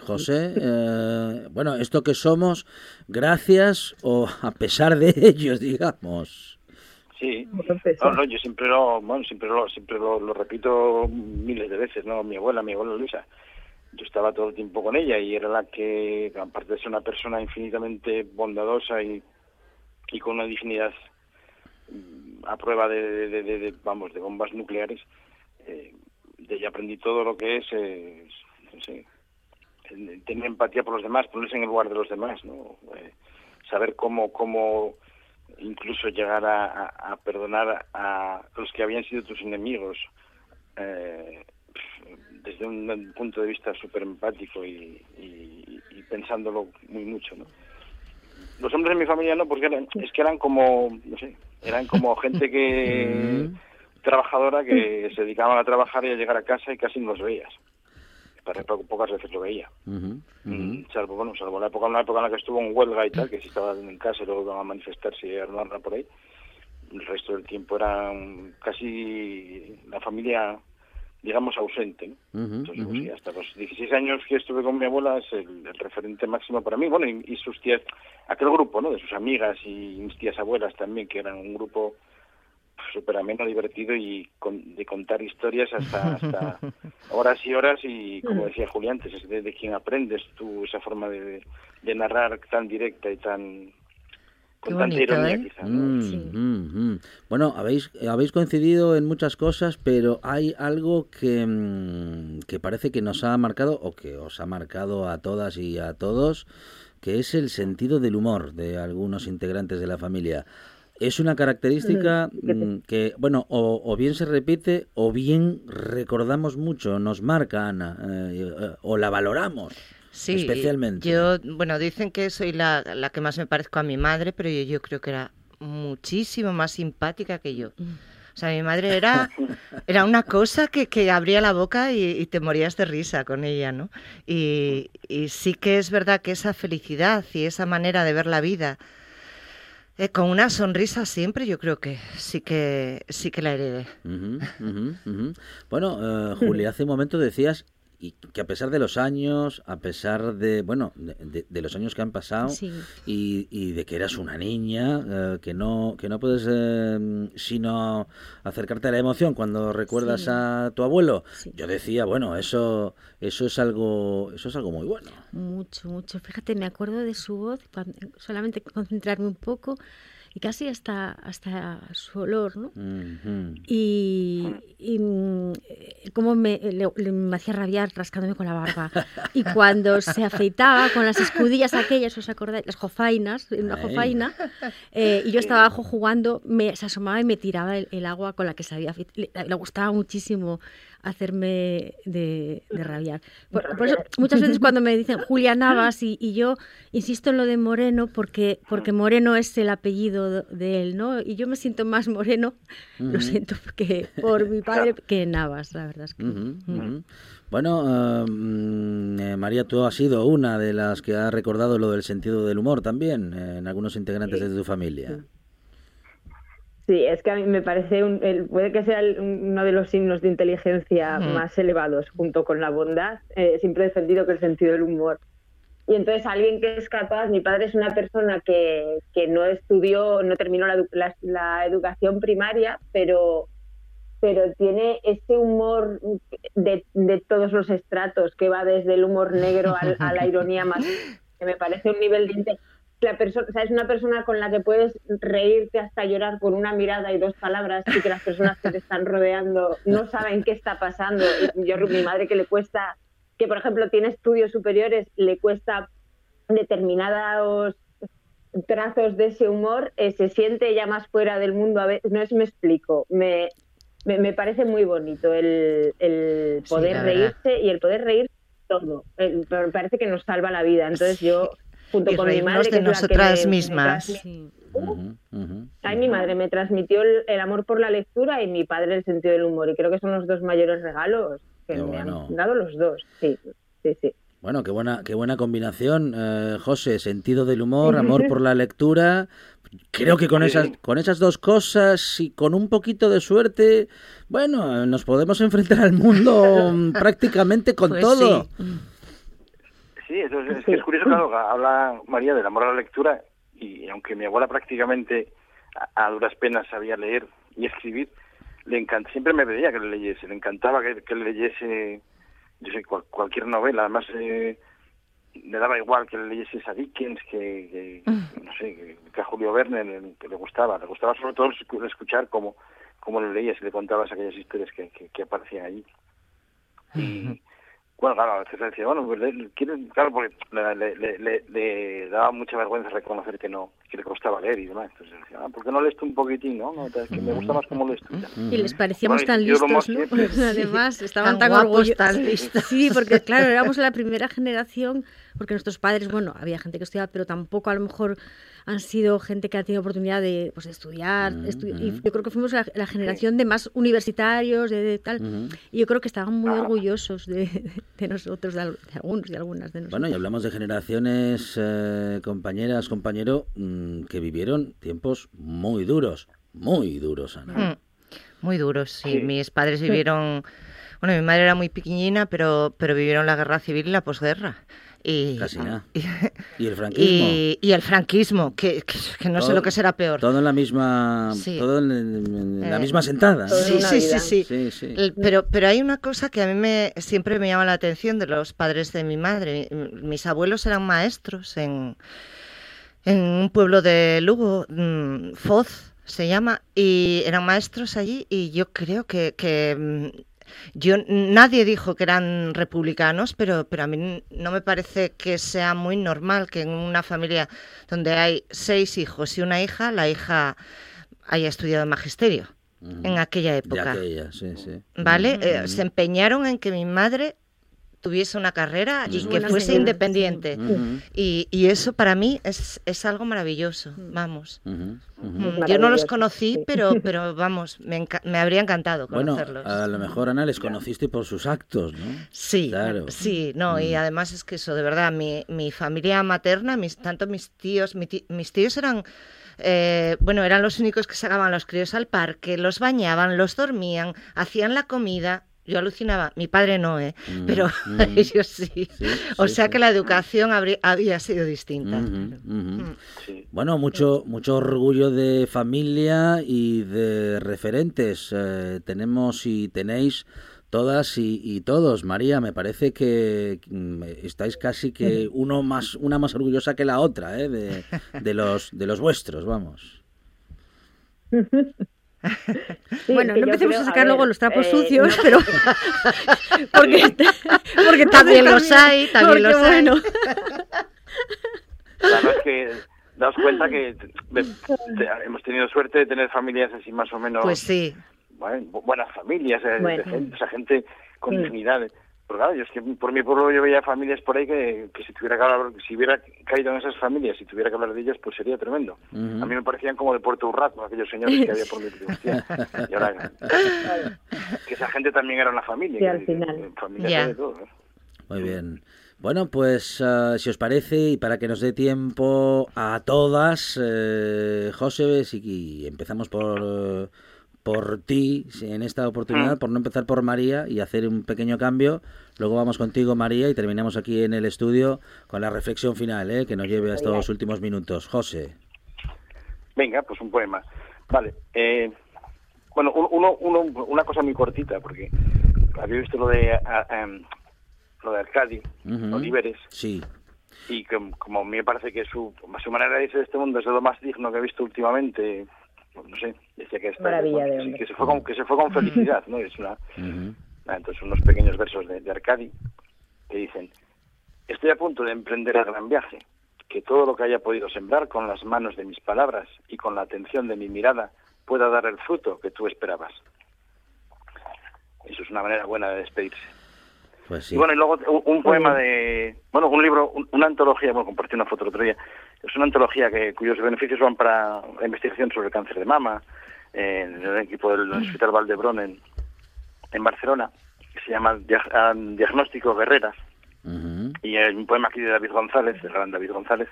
Speaker 1: José, eh, bueno, esto que somos, gracias o a pesar de ellos, digamos.
Speaker 2: Sí, no, yo siempre lo, bueno, siempre lo, siempre lo, lo repito miles de veces, ¿no? Mi abuela, mi abuela Luisa yo estaba todo el tiempo con ella y era la que, aparte de ser una persona infinitamente bondadosa y, y con una dignidad mm, a prueba de, de, vamos, de bombas nucleares, eh, de ella aprendí todo lo que es, eh, tener empatía por los demás, ponerse en el lugar de los demás, ¿no? Eh, saber cómo, cómo incluso llegar a, a, perdonar a los que habían sido tus enemigos. Eh, desde un, punto de vista súper empático y, pensándolo muy mucho, ¿no? Los hombres de mi familia no, porque eran, es que eran como, no sé, eran como gente que trabajadora que se dedicaban a trabajar y a llegar a casa y casi no los veías. Pocas veces lo veía. Mm, salvo, bueno, salvo la época, una época en la que estuvo en huelga y tal, que si estaba en casa y luego iban a manifestarse y a armarla por ahí. El resto del tiempo eran casi la familia digamos, ausente. Entonces, pues, hasta los 16 años que estuve con mi abuela es el, referente máximo para mí. Bueno, y, sus tías, aquel grupo, ¿no? De sus amigas y mis tías abuelas también, que eran un grupo súper ameno, divertido y de contar historias hasta, hasta horas y horas y, como decía Julián, es de, de quien aprendes tú esa forma de, de narrar tan directa y tan
Speaker 1: ¿eh? Mm, mm, mm. Bueno, habéis, habéis coincidido en muchas cosas, pero hay algo que, que parece que nos ha marcado, o que os ha marcado a todas y a todos, que es el sentido del humor de algunos integrantes de la familia. Es una característica que, bueno, o, bien se repite o bien recordamos mucho, nos marca, Ana, eh, eh, o la valoramos. Sí, especialmente.
Speaker 11: Yo, bueno, dicen que soy la, la que más me parezco a mi madre, pero yo, yo creo que era muchísimo más simpática que yo. Mm. O sea, mi madre era, era una cosa que, que abría la boca y, te morías de risa con ella, ¿no? Y, y, sí que es verdad que esa felicidad y esa manera de ver la vida eh, con una sonrisa siempre, yo creo que sí que sí que la heredé.
Speaker 1: Bueno, eh, Julia, hace un momento decías y que a pesar de los años, a pesar de, bueno, de, de los años que han pasado
Speaker 9: Sí.
Speaker 1: y, y de que eras una niña, eh, que no que no puedes eh, sino acercarte a la emoción cuando recuerdas
Speaker 9: Sí.
Speaker 1: a tu abuelo. Yo decía, bueno, eso eso es algo eso es algo muy bueno.
Speaker 9: Mucho, mucho. Fíjate, me acuerdo de su voz, cuando- solamente concentrarme un poco y casi hasta, hasta su olor, ¿no?
Speaker 1: Ujú.
Speaker 9: Y, y, mm, eh, cómo me, le- le- me hacía rabiar rascándome con la barba. Y cuando se afeitaba con las escudillas aquellas, ¿os acordáis? Las jofainas, una
Speaker 1: Ay.
Speaker 9: jofaina, eh, y yo estaba abajo jugando, me, se asomaba y me tiraba el, el agua con la que se había afeitado. Le, le gustaba muchísimo hacerme de, de rabiar. Por, por eso, muchas veces cuando me dicen Julia Navas, y, y yo insisto en lo de Moreno, porque, porque Moreno es el apellido de él, ¿no? Y yo me siento más Moreno, lo siento, porque por mi padre que Navas, la verdad es que.
Speaker 1: Bueno, eh, mm, eh, María, tú has sido una de las que ha recordado lo del sentido del humor también eh, en algunos integrantes de tu familia.
Speaker 12: Sí, es que a mí me parece, un- el- puede que sea el- uno de los signos de inteligencia más elevados, junto con la bondad. Eh, siempre he defendido que el sentido del humor. Y entonces alguien que es capaz, mi padre es una persona que, que no estudió, no terminó la, la- la educación primaria, pero, pero tiene ese humor de, de todos los estratos, que va desde el humor negro al- a, la ironía más, que me parece un nivel de inte- la persona, o sea, es una persona con la que puedes reírte hasta llorar por una mirada y dos palabras y que las personas que te están rodeando no saben qué está pasando. Y yo, mi madre que le cuesta, que por ejemplo tiene estudios superiores, le cuesta determinados trazos de ese humor, eh, se siente ya más fuera del mundo. A veces, no es me explico, me, me, me parece muy bonito el, el poder reírse y el poder reír todo. Eh, me parece que nos salva la vida. Entonces yo, junto
Speaker 11: Y
Speaker 12: con mi madre,
Speaker 11: de
Speaker 12: que es la que
Speaker 11: nosotras
Speaker 12: me- me
Speaker 11: mismas.
Speaker 12: transmi-
Speaker 1: Ujú, ujú.
Speaker 12: Ay, mi madre me transmitió el, el amor por la lectura y mi padre el sentido del humor. Y creo que son los dos mayores regalos que
Speaker 1: Qué
Speaker 12: me
Speaker 1: bueno.
Speaker 12: han dado los dos. Sí, sí, sí.
Speaker 1: Bueno, qué buena, qué buena combinación, eh, José, sentido del humor, amor por la lectura. Creo que con esas, con esas dos cosas y con un poquito de suerte, bueno, nos podemos enfrentar al mundo prácticamente con
Speaker 11: Pues
Speaker 1: todo.
Speaker 11: sí.
Speaker 2: Sí, eso es, es que es curioso, claro, habla María del amor a la lectura y aunque mi abuela prácticamente a, a duras penas sabía leer y escribir, le encanta, siempre me pedía que le leyese, le encantaba que, que le leyese, yo sé, cual- cualquier novela, además eh, le daba igual que le leyese a Dickens, que, que, no sé, que, que a Julio Verne, que le gustaba, le gustaba sobre todo escu- escuchar cómo, cómo lo leías y le contabas aquellas historias que, que, que aparecían allí. Y, bueno, claro, a veces le decía, bueno, pues le- ¿quieres? Claro, porque le, le- le- le- le daba mucha vergüenza reconocer que no, que le costaba leer y demás. Entonces decía, ah, ¿por qué no lees tú un poquitín, no? no es que me gusta más cómo lees tú. ya.
Speaker 9: Y les parecíamos
Speaker 2: Bueno,
Speaker 9: tan listos,
Speaker 2: más
Speaker 9: ¿no?
Speaker 2: siempre-
Speaker 9: Además, estaban
Speaker 11: Tan
Speaker 9: tan, orgullosos.
Speaker 11: tan listos.
Speaker 9: Sí, porque claro, éramos la primera generación, porque nuestros padres, bueno, había gente que estudiaba, pero tampoco a lo mejor han sido gente que ha tenido oportunidad de pues, de estudiar. estu- Y yo creo que fuimos la, la generación de más universitarios, de, de tal. Y yo creo que estaban muy orgullosos de, de nosotros, de, al- de algunos y algunas de nosotros.
Speaker 1: Bueno, y hablamos de generaciones, eh, compañeras, compañero, mm, que vivieron tiempos muy duros, muy duros, Ana.
Speaker 11: Mm, Muy duros, sí.
Speaker 2: Sí.
Speaker 11: Mis padres vivieron... Bueno, mi madre era muy pequeñina, pero, pero vivieron la guerra civil y la posguerra. Y,
Speaker 1: Casi nada.
Speaker 11: y,
Speaker 1: Y el franquismo.
Speaker 11: y- y el franquismo, que, que- que no sé lo que será peor.
Speaker 1: Todo en la misma,
Speaker 11: Sí.
Speaker 1: todo en, en la
Speaker 11: Eh,
Speaker 1: misma sentada.
Speaker 11: Sí,
Speaker 12: una
Speaker 11: sí, sí, sí.
Speaker 1: Sí, sí.
Speaker 11: El- Pero, pero hay una cosa que a mí me, siempre me llama la atención de los padres de mi madre. Mi- Mis abuelos eran maestros en, en un pueblo de Lugo, mm, Foz se llama, y eran maestros allí y yo creo que, que, mm, yo nadie dijo que eran republicanos, pero, pero a mí no me parece que sea muy normal que en una familia donde hay seis hijos y una hija, la hija haya estudiado magisterio
Speaker 1: Ujú.
Speaker 11: en aquella
Speaker 1: De
Speaker 11: época.
Speaker 1: aquella, sí, sí.
Speaker 11: ¿Vale? Eh,
Speaker 1: Ujú.
Speaker 11: se empeñaron en que mi madre tuviese una carrera y que fuese
Speaker 9: señora,
Speaker 11: independiente. Y, y eso para mí es, es algo maravilloso, vamos. Mm, Yo no los conocí,
Speaker 12: sí.
Speaker 11: pero, pero vamos, me, me habría encantado
Speaker 1: Bueno,
Speaker 11: conocerlos.
Speaker 1: a lo mejor, Ana, les conociste por sus actos, ¿no?
Speaker 11: Sí,
Speaker 1: Claro.
Speaker 11: sí, no, y además es que eso, de verdad, mi, mi familia materna, mis, tanto mis tíos, mi ti- mis tíos eran, eh, bueno, eran los únicos que sacaban a los críos al parque, los bañaban, los dormían, hacían la comida, yo alucinaba. Mi padre no, ¿eh?
Speaker 1: Mm,
Speaker 11: Pero
Speaker 1: mm.
Speaker 11: ellos sí. o
Speaker 1: sí,
Speaker 11: sea
Speaker 1: sí.
Speaker 11: que la educación habría- había sido distinta. Mm.
Speaker 1: Bueno, mucho, mucho orgullo de familia y de referentes. eh, tenemos y tenéis todas y, y todos. María, me parece que mm, estáis casi que uno más, una más orgullosa que la otra, ¿eh? de, de los, de los vuestros, vamos.
Speaker 9: bueno, no empecemos
Speaker 12: creo-
Speaker 9: a
Speaker 12: a
Speaker 9: sacar
Speaker 12: ver,
Speaker 9: luego los trapos
Speaker 12: eh,
Speaker 9: sucios,
Speaker 12: no-
Speaker 9: pero porque, porque
Speaker 11: También los hay, también los hay.
Speaker 9: bueno.
Speaker 2: Claro, es que daos cuenta que de- de- hemos tenido suerte de tener familias así más o menos...
Speaker 11: Pues sí.
Speaker 2: bueno, buenas familias, eh, de
Speaker 11: Bueno.
Speaker 2: gente, o sea, gente con
Speaker 11: Mm.
Speaker 2: dignidad. Pero claro, yo es que por mi pueblo yo veía familias por ahí que, que si tuviera que hablar, si hubiera caído en esas familias, si tuviera que hablar de ellas, pues sería tremendo. A mí me parecían como de Puerto Urraco, aquellos señores que había por mi hostia. Y ahora, que esa gente también era una familia.
Speaker 12: Sí,
Speaker 2: que-
Speaker 12: al final.
Speaker 2: Familia sobre todo, ¿no?
Speaker 1: Muy bien. Bueno, pues ah, si os parece, y para que nos dé tiempo a todas, eh, José, si y empezamos por, eh, por ti en esta oportunidad,
Speaker 2: Mm.
Speaker 1: por no empezar por María y hacer un pequeño cambio. Luego vamos contigo, María, y terminamos aquí en el estudio con la reflexión final, eh, que nos lleve a estos últimos minutos. José.
Speaker 2: Venga, pues un poema. Vale. Eh, bueno, un- uno, uno, una cosa muy cortita, porque había visto lo de, em, lo de Arcadi,
Speaker 1: Ujú.
Speaker 2: Oliveres,
Speaker 1: Sí.
Speaker 2: y que como a mí me parece que su, su manera de irse de este mundo es de lo más digno que he visto últimamente, no sé, decía que, está-
Speaker 12: Maravilla de
Speaker 2: que, se fue con, que se fue con felicidad, ¿no? Es una. Ah, entonces unos pequeños versos de, de Arcadi que dicen, estoy a punto de emprender el gran viaje, que todo lo que haya podido sembrar con las manos de mis palabras y con la atención de mi mirada pueda dar el fruto que tú esperabas. Eso es una manera buena de despedirse.
Speaker 1: Pues sí.
Speaker 2: Y bueno, y luego un, un poema de, bueno, un libro, un- una antología, bueno, compartí una foto el otro día, es una antología que, cuyos beneficios van para la investigación sobre el cáncer de mama, en el equipo del Hospital Valdebrón en, en Barcelona, que se llama Dia- Diagnóstico Guerreras, y hay un poema aquí de David González, del gran David González,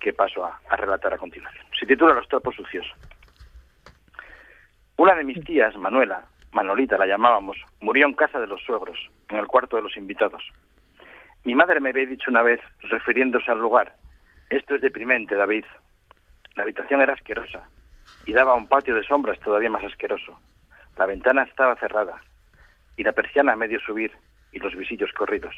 Speaker 2: que paso a, a relatar a continuación. Se titula Los trapos sucios. Una de mis tías, Manuela, Manolita la llamábamos, murió en casa de los suegros, en el cuarto de los invitados. Mi madre me había dicho una vez, refiriéndose al lugar, esto es deprimente, David. La habitación era asquerosa y daba a un patio de sombras todavía más asqueroso. La ventana estaba cerrada y la persiana a medio subir y los visillos corridos.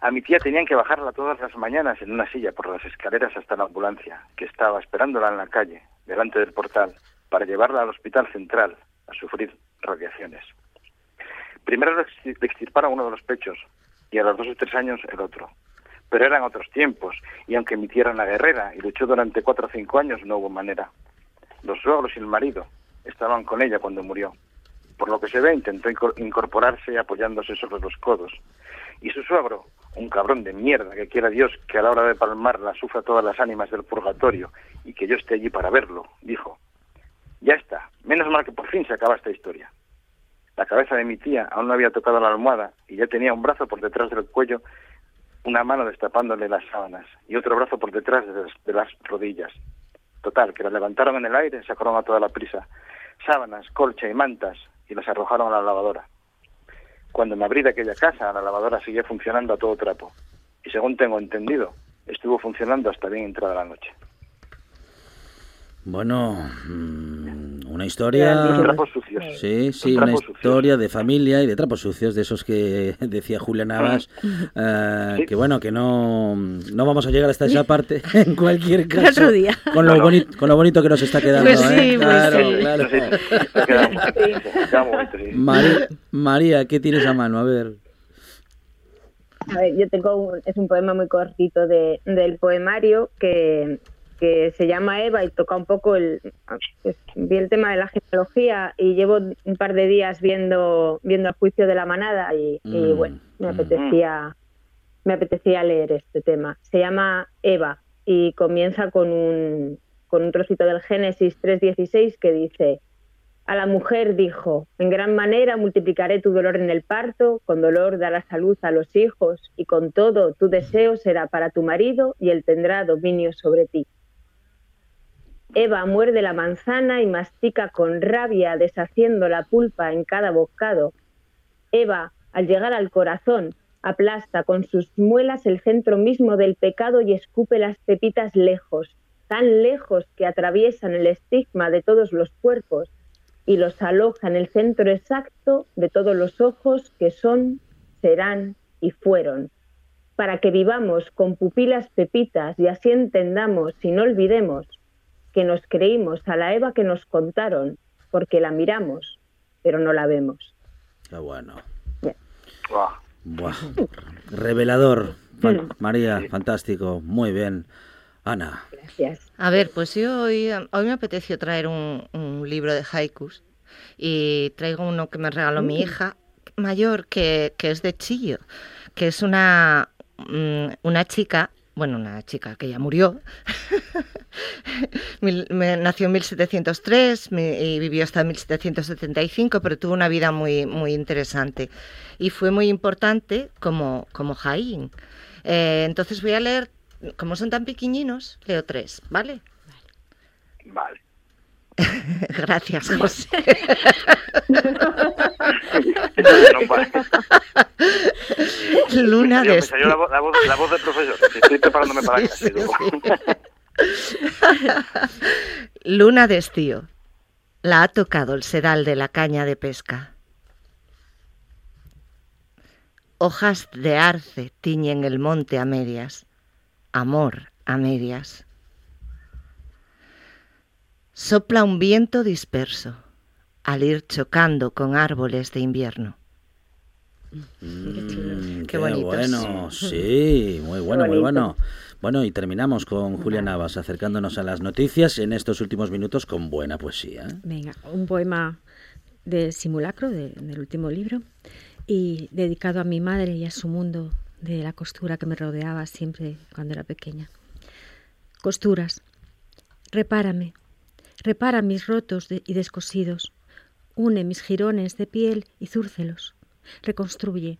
Speaker 2: A mi tía tenían que bajarla todas las mañanas en una silla por las escaleras hasta la ambulancia, que estaba esperándola en la calle, delante del portal, para llevarla al hospital central a sufrir radiaciones. Primero le extir- le extirparon uno de los pechos y a los dos o tres años el otro. Pero eran otros tiempos, y aunque mi tía era una guerrera y luchó durante cuatro o cinco años, no hubo manera. Los suegros y el marido estaban con ella cuando murió. Por lo que se ve, intentó incor- incorporarse apoyándose sobre los codos. Y su suegro, un cabrón de mierda, que quiera Dios que a la hora de palmarla sufra todas las ánimas del purgatorio y que yo esté allí para verlo, dijo. Ya está, menos mal que por fin se acaba esta historia. La cabeza de mi tía aún no había tocado la almohada y ya tenía un brazo por detrás del cuello, una mano destapándole las sábanas y otro brazo por detrás de las, de las rodillas. Total, que la levantaron en el aire, sacaron a toda la prisa sábanas, colcha y mantas y las arrojaron a la lavadora. Cuando me abrí de aquella casa, la lavadora seguía funcionando a todo trapo. Y según tengo entendido, estuvo funcionando hasta bien entrada la noche.
Speaker 1: Bueno, mm, una historia...
Speaker 2: Los trapos sucios.
Speaker 1: Sí, sí, una
Speaker 2: sucios.
Speaker 1: historia de familia y de trapos sucios, de esos que decía Julián Navas, eh,
Speaker 2: Sí.
Speaker 1: que bueno, que no, no vamos a llegar hasta esa parte en cualquier caso.
Speaker 9: Otro día.
Speaker 1: Con lo, bonito, con lo bonito que nos está quedando.
Speaker 9: Pues
Speaker 1: ¿eh?
Speaker 9: sí, pues
Speaker 1: claro,
Speaker 9: sí.
Speaker 1: claro. María, María, ¿qué tienes a mano? A ver.
Speaker 12: A ver, yo tengo un, es un poema muy cortito de, del poemario que, que se llama Eva y toca un poco el, pues, vi el tema de la genealogía y llevo un par de días viendo viendo el juicio de la manada y, y
Speaker 1: Mm,
Speaker 12: bueno, me
Speaker 1: mm.
Speaker 12: apetecía me apetecía leer este tema. Se llama Eva y comienza con un con un trocito del Génesis 3:16 que dice a la mujer dijo, en gran manera multiplicaré tu dolor en el parto, con dolor darás a luz a los hijos, y con todo tu deseo será para tu marido, y él tendrá dominio sobre ti. Eva muerde la manzana y mastica con rabia, deshaciendo la pulpa en cada bocado. Eva, al llegar al corazón, aplasta con sus muelas el centro mismo del pecado y escupe las pepitas lejos, tan lejos que atraviesan el estigma de todos los cuerpos y los aloja en el centro exacto de todos los ojos que son, serán y fueron, para que vivamos con pupilas pepitas y así entendamos y no olvidemos que nos creímos a la Eva que nos contaron, porque la miramos, pero no la vemos.
Speaker 1: Qué bueno. Buah. Revelador. Fan- María, fantástico. Muy bien. Ana.
Speaker 12: Gracias.
Speaker 11: A ver, pues yo hoy, hoy me apeteció traer un, un libro de haikus y traigo uno que me regaló mi
Speaker 12: Mm.
Speaker 11: hija mayor que, que es de Chillo, que es una, mm, una chica, bueno, una chica que ya murió, nació en 1703 mi- y vivió hasta 1775, pero tuvo una vida muy, muy interesante y fue muy importante como, como Jaín. Eh, entonces voy a leer, como son tan pequeñinos, leo tres, ¿vale?
Speaker 2: Vale.
Speaker 11: Gracias, José. Luna
Speaker 2: Yo,
Speaker 11: de
Speaker 2: salió la, voz- la voz, la voz del profesor. Estoy preparándome para clase. luego.
Speaker 11: Luna de estío. La ha tocado el sedal de la caña de pesca. Hojas de arce tiñen el monte a medias. Amor a medias. Sopla un viento disperso al ir chocando con árboles de invierno.
Speaker 1: Mm,
Speaker 11: Qué bonitos.
Speaker 1: bueno, sí, muy bueno, muy
Speaker 11: bonito.
Speaker 1: bueno. Bueno, y terminamos con Julia Navas, acercándonos a las noticias en estos últimos minutos con buena poesía. ¿eh?
Speaker 9: Venga, un poema de simulacro de- del último libro y dedicado a mi madre y a su mundo de la costura que me rodeaba siempre cuando era pequeña. Costuras, repárame, repara mis rotos y descosidos, une mis jirones de piel y zúrcelos, reconstruye,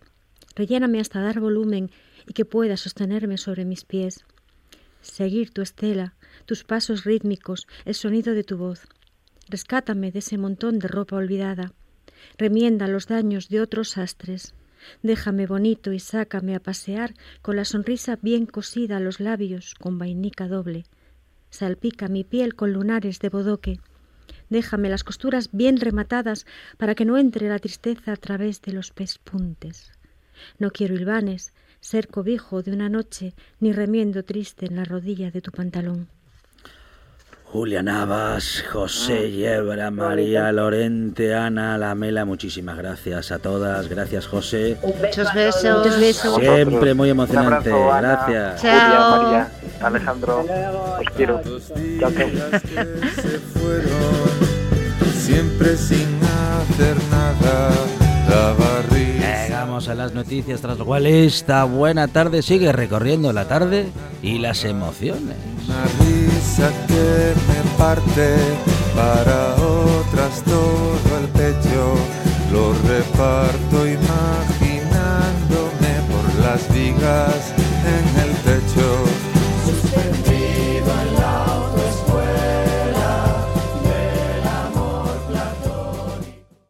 Speaker 9: relléname hasta dar volumen y que pueda sostenerme sobre mis pies, seguir tu estela, tus pasos rítmicos, el sonido de tu voz. Rescátame de ese montón de ropa olvidada. Remienda los daños de otros astres. Déjame bonito y sácame a pasear con la sonrisa bien cosida a los labios con vainica doble. Salpica mi piel con lunares de bodoque. Déjame las costuras bien rematadas para que no entre la tristeza a través de los pespuntes. No quiero hilvanes, ser cobijo de una noche, ni remiendo triste en la rodilla de tu pantalón.
Speaker 1: Julia Navas, José Yebra, María Lorente, Ana Lamela, muchísimas gracias a todas. Gracias, José.
Speaker 11: Muchos besos.
Speaker 9: Muchos besos.
Speaker 1: Siempre muy emocionante.
Speaker 2: abrazo, Ana,
Speaker 1: Gracias.
Speaker 2: Julia,
Speaker 11: Chao.
Speaker 2: María, Alejandro. Os quiero. Chao,
Speaker 10: siempre sin hacer nada.
Speaker 1: Llegamos a las noticias tras lo cual esta buena tarde sigue recorriendo la tarde y las emociones
Speaker 10: esa que me parte para otras todo el pecho. Lo reparto imaginándome por las vigas en el techo